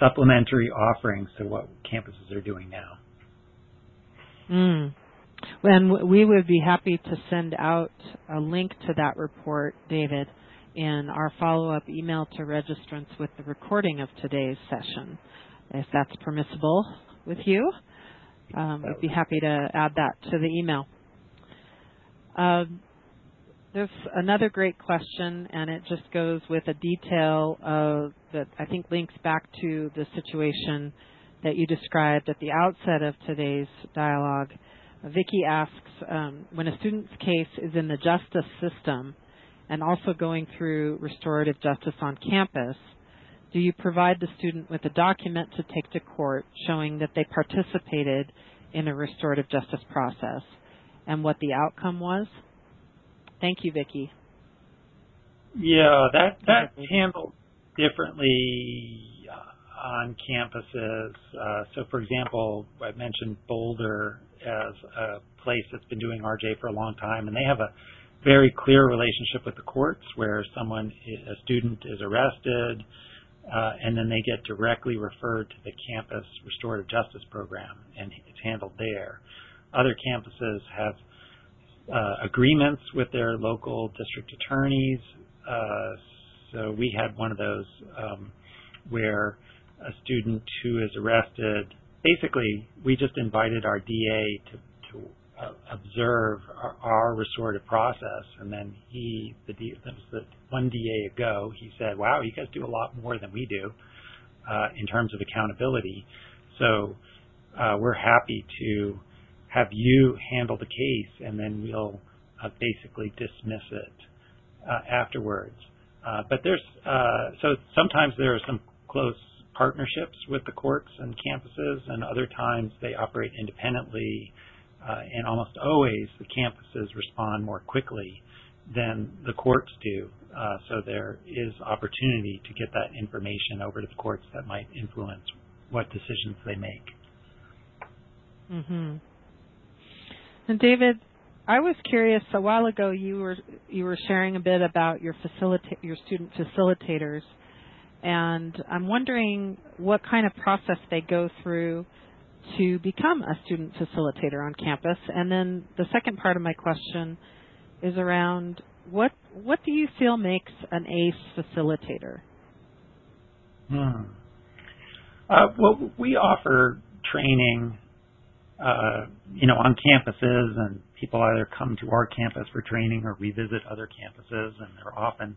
supplementary offerings to what campuses are doing now. Mm. And we would be happy to send out a link to that report, David, in our follow-up email to registrants with the recording of today's session, if that's permissible with you. Um, we'd be happy to add that to the email. Um, there's another great question, and it just goes with a detail of, that I think links back to the situation that you described at the outset of today's dialogue. Vicki asks, um, when a student's case is in the justice system and also going through restorative justice on campus, do you provide the student with a document to take to court showing that they participated in a restorative justice process and what the outcome was? Thank you, Vicki. Yeah, that that's handled differently uh, on campuses. Uh, so, for example, I mentioned Boulder as a place that's been doing RJ for a long time, and they have a very clear relationship with the courts where someone, a student, is arrested, uh, and then they get directly referred to the campus restorative justice program, and it's handled there. Other campuses have agreements with their local district attorneys. Uh, so we had one of those um, where a student who is arrested, basically, we just invited our DA to, to uh, observe our, our, restorative process, and then he, the, that was the one DA ago, he said, "Wow, you guys do a lot more than we do uh, in terms of accountability." So uh, we're happy to have you handle the case, and then we'll uh, basically dismiss it uh, afterwards. Uh, but there's uh, so sometimes there are some close partnerships with the courts and campuses, and other times they operate independently. Uh, and almost always the campuses respond more quickly than the courts do. Uh, so there is opportunity to get that information over to the courts that might influence what decisions they make. Mm-hmm. And David, I was curious. A while ago, you were you were sharing a bit about your facilita- your student facilitators, and I'm wondering what kind of process they go through to become a student facilitator on campus. And then the second part of my question is around what what do you feel makes an ACE facilitator? Hmm. Uh, well, we offer training uh, you know, on campuses, and people either come to our campus for training or we visit other campuses, and there are often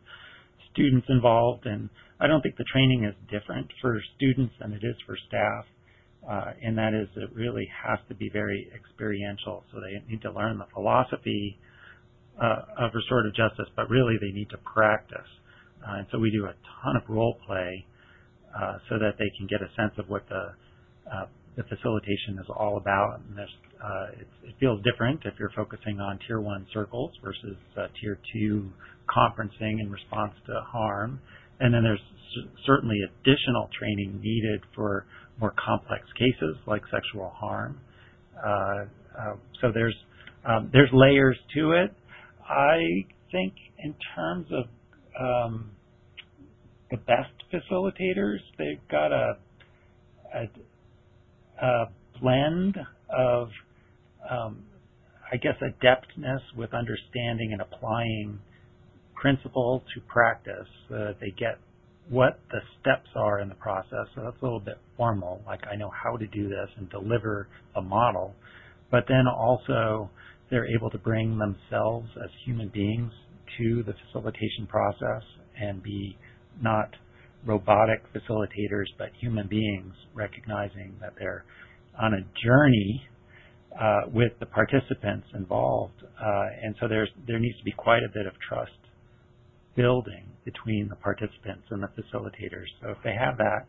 students involved. And I don't think the training is different for students than it is for staff. Uh, and that is, it really has to be very experiential. So they need to learn the philosophy uh, of restorative justice, but really they need to practice. Uh, and so we do a ton of role play uh, so that they can get a sense of what the uh, the facilitation is all about. And uh, it feels different if you're focusing on tier one circles versus uh, tier two conferencing in response to harm. And then there's c- certainly additional training needed for more complex cases like sexual harm. Uh, uh so there's um, there's layers to it. I think in terms of um, the best facilitators, they've got a, a a blend of, um, I guess, adeptness with understanding and applying principle to practice so that they get what the steps are in the process. So that's a little bit formal, like I know how to do this and deliver a model, but then also they're able to bring themselves as human beings to the facilitation process and be not robotic facilitators, but human beings recognizing that they're on a journey uh, with the participants involved, uh, and so there's there needs to be quite a bit of trust building between the participants and the facilitators. So if they have that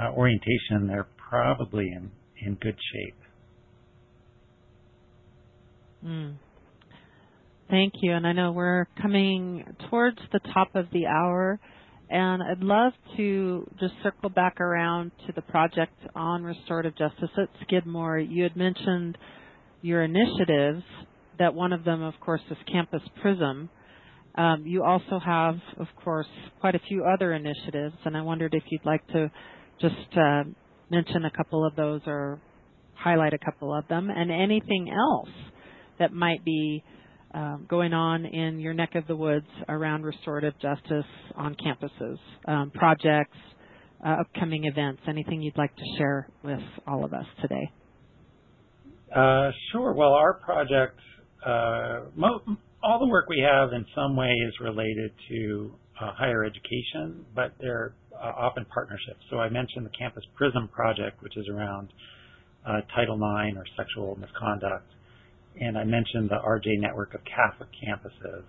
uh, orientation, they're probably in in good shape. Mm. Thank you. And I know we're coming towards the top of the hour. And I'd love to just circle back around to the project on restorative justice at Skidmore. You had mentioned your initiatives, that one of them, of course, is Campus Prism. Um, you also have, of course, quite a few other initiatives, and I wondered if you'd like to just uh, mention a couple of those or highlight a couple of them, and anything else that might be um, going on in your neck of the woods around restorative justice on campuses, um, projects, uh, upcoming events, anything you'd like to share with all of us today? Uh, sure. Well, our project, uh, mo- all the work we have in some way is related to uh, higher education, but they're uh, often partnerships. So I mentioned the Campus Prism project, which is around uh, Title IX or sexual misconduct and I mentioned the RJ network of Catholic campuses.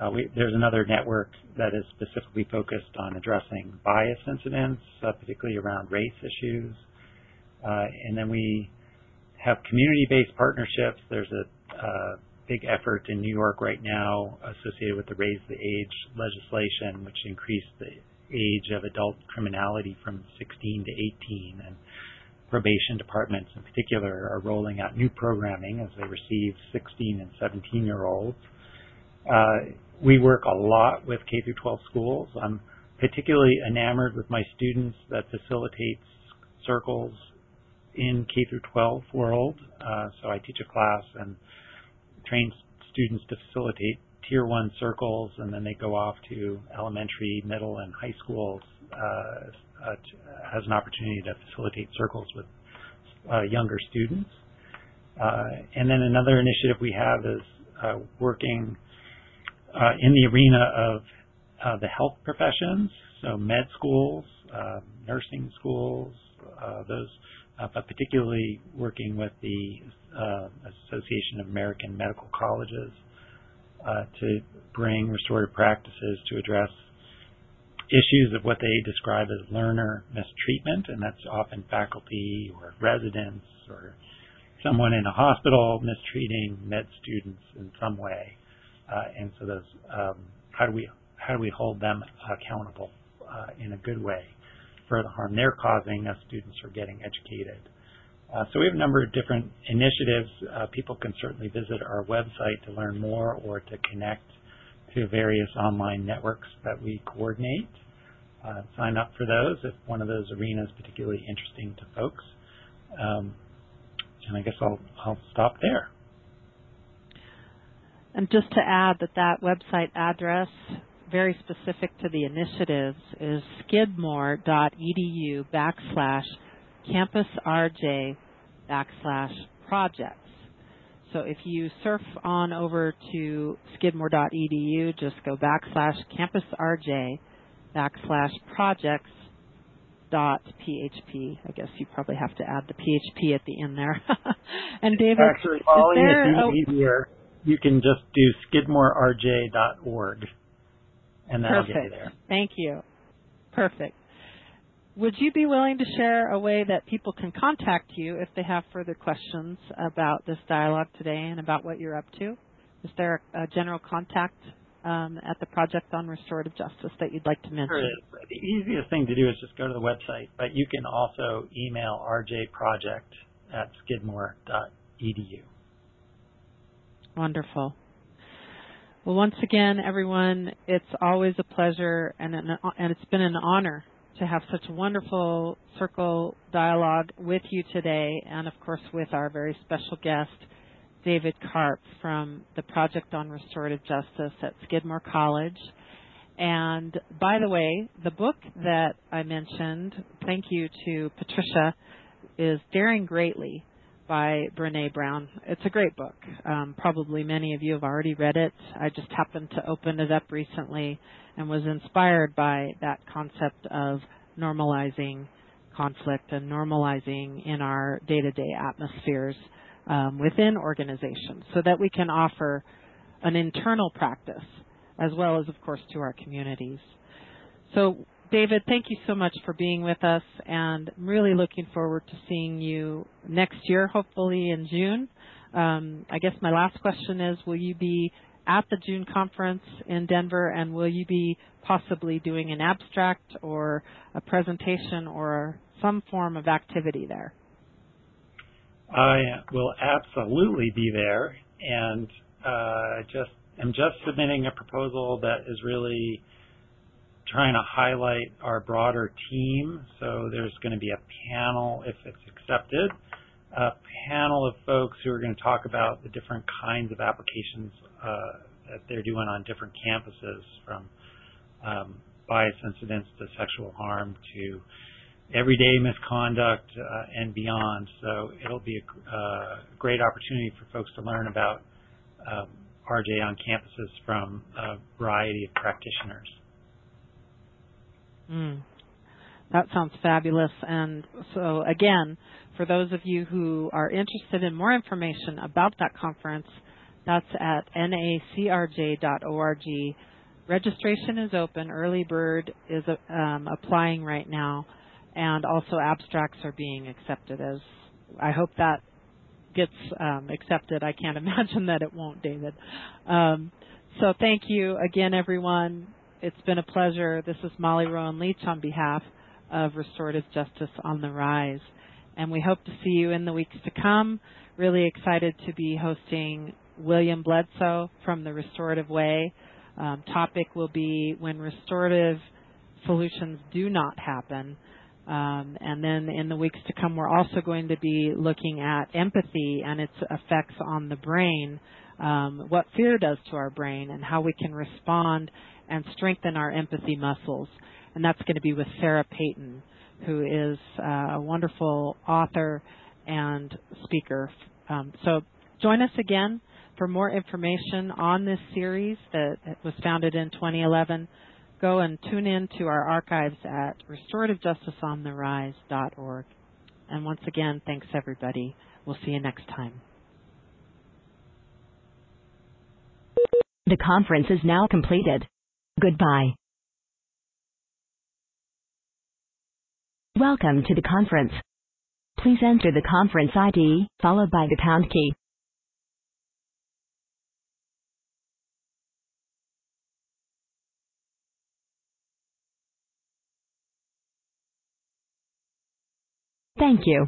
Uh, we, there's another network that is specifically focused on addressing bias incidents, uh, particularly around race issues. Uh, and then we have community-based partnerships. There's a uh, big effort in New York right now associated with the Raise the Age legislation, which increased the age of adult criminality from 16 to 18. And probation departments in particular are rolling out new programming as they receive 16 and 17 year olds. Uh, we work a lot with K through 12 schools. I'm particularly enamored with my students that facilitates circles in K through 12 world. Uh, so I teach a class and train students to facilitate tier one circles, and then they go off to elementary, middle, and high schools uh, has an opportunity to facilitate circles with uh, younger students. Uh, and then another initiative we have is uh, working uh, in the arena of uh, the health professions, so med schools, nursing schools, those, but particularly working with the Association of American Medical Colleges to bring restorative practices to address issues of what they describe as learner mistreatment, and that's often faculty or residents or someone in a hospital mistreating med students in some way. Uh, and so those, um, how do we how do we hold them accountable uh, in a good way for the harm they're causing as students are getting educated? Uh, so we have a number of different initiatives. Uh, people can certainly visit our website to learn more or to connect to various online networks that we coordinate. Uh, sign up for those if one of those arenas is particularly interesting to folks. Um, and I guess I'll, I'll stop there. And just to add that that website address, very specific to the initiatives, is skidmore.edu backslash campusrj backslash projects. So if you surf on over to skidmore.edu, just go backslash campusrj backslash projects dot php. I guess you probably have to add the PHP at the end there. [laughs] and David, actually, Molly, there, if you oh, easier, you can just do skidmorerj.org, and that'll perfect. get you there. Thank you. Perfect. Would you be willing to share a way that people can contact you if they have further questions about this dialogue today and about what you're up to? Is there a general contact um, at the Project on Restorative Justice that you'd like to mention? Sure. The easiest thing to do is just go to the website, but you can also email rjproject at skidmore.edu. Wonderful. Well, once again, everyone, it's always a pleasure and, an, and it's been an honor to have such a wonderful circle dialogue with you today, and of course with our very special guest, David Karp from the Project on Restorative Justice at Skidmore College. And by the way, the book that I mentioned, thank you to Patricia, is Daring Greatly by Brene Brown. It's a great book. Um, probably many of you have already read it. I just happened to open it up recently and was inspired by that concept of normalizing conflict and normalizing in our day to day atmospheres um, within organizations so that we can offer an internal practice as well as, of course, to our communities. So, David, thank you so much for being with us, and I'm really looking forward to seeing you next year, hopefully in June. Um, I guess my last question is Will you be at the June conference in Denver, and will you be possibly doing an abstract or a presentation or some form of activity there? I will absolutely be there, and uh, just am just submitting a proposal that is really trying to highlight our broader team. So there's going to be a panel, if it's accepted, a panel of folks who are going to talk about the different kinds of applications uh, that they're doing on different campuses, from um, bias incidents to sexual harm to everyday misconduct uh, and beyond. So it'll be a uh, great opportunity for folks to learn about um, RJ on campuses from a variety of practitioners. Mm. That sounds fabulous. And so, again, for those of you who are interested in more information about that conference, that's at nacrj.org. Registration is open. Early Bird is um, applying right now, and also abstracts are being accepted. As I hope that gets um, accepted. I can't [laughs] imagine that it won't, David. Um, so thank you again, everyone. It's been a pleasure. This is Molly Rowan Leach on behalf of Restorative Justice on the Rise. And we hope to see you in the weeks to come. Really excited to be hosting William Bledsoe from the Restorative Way. Um, topic will be when restorative solutions do not happen. Um, and then in the weeks to come, we're also going to be looking at empathy and its effects on the brain, um, what fear does to our brain, and how we can respond and strengthen our empathy muscles. And that's going to be with Sarah Peyton, who is uh, a wonderful author and speaker. Um, so join us again for more information on this series that was founded in 2011 go and tune in to our archives at restorativejusticeontherise.org. And once again, thanks everybody. We'll see you next time. The conference is now completed. Goodbye. Welcome to the conference. Please enter the conference ID, followed by the pound key. Thank you.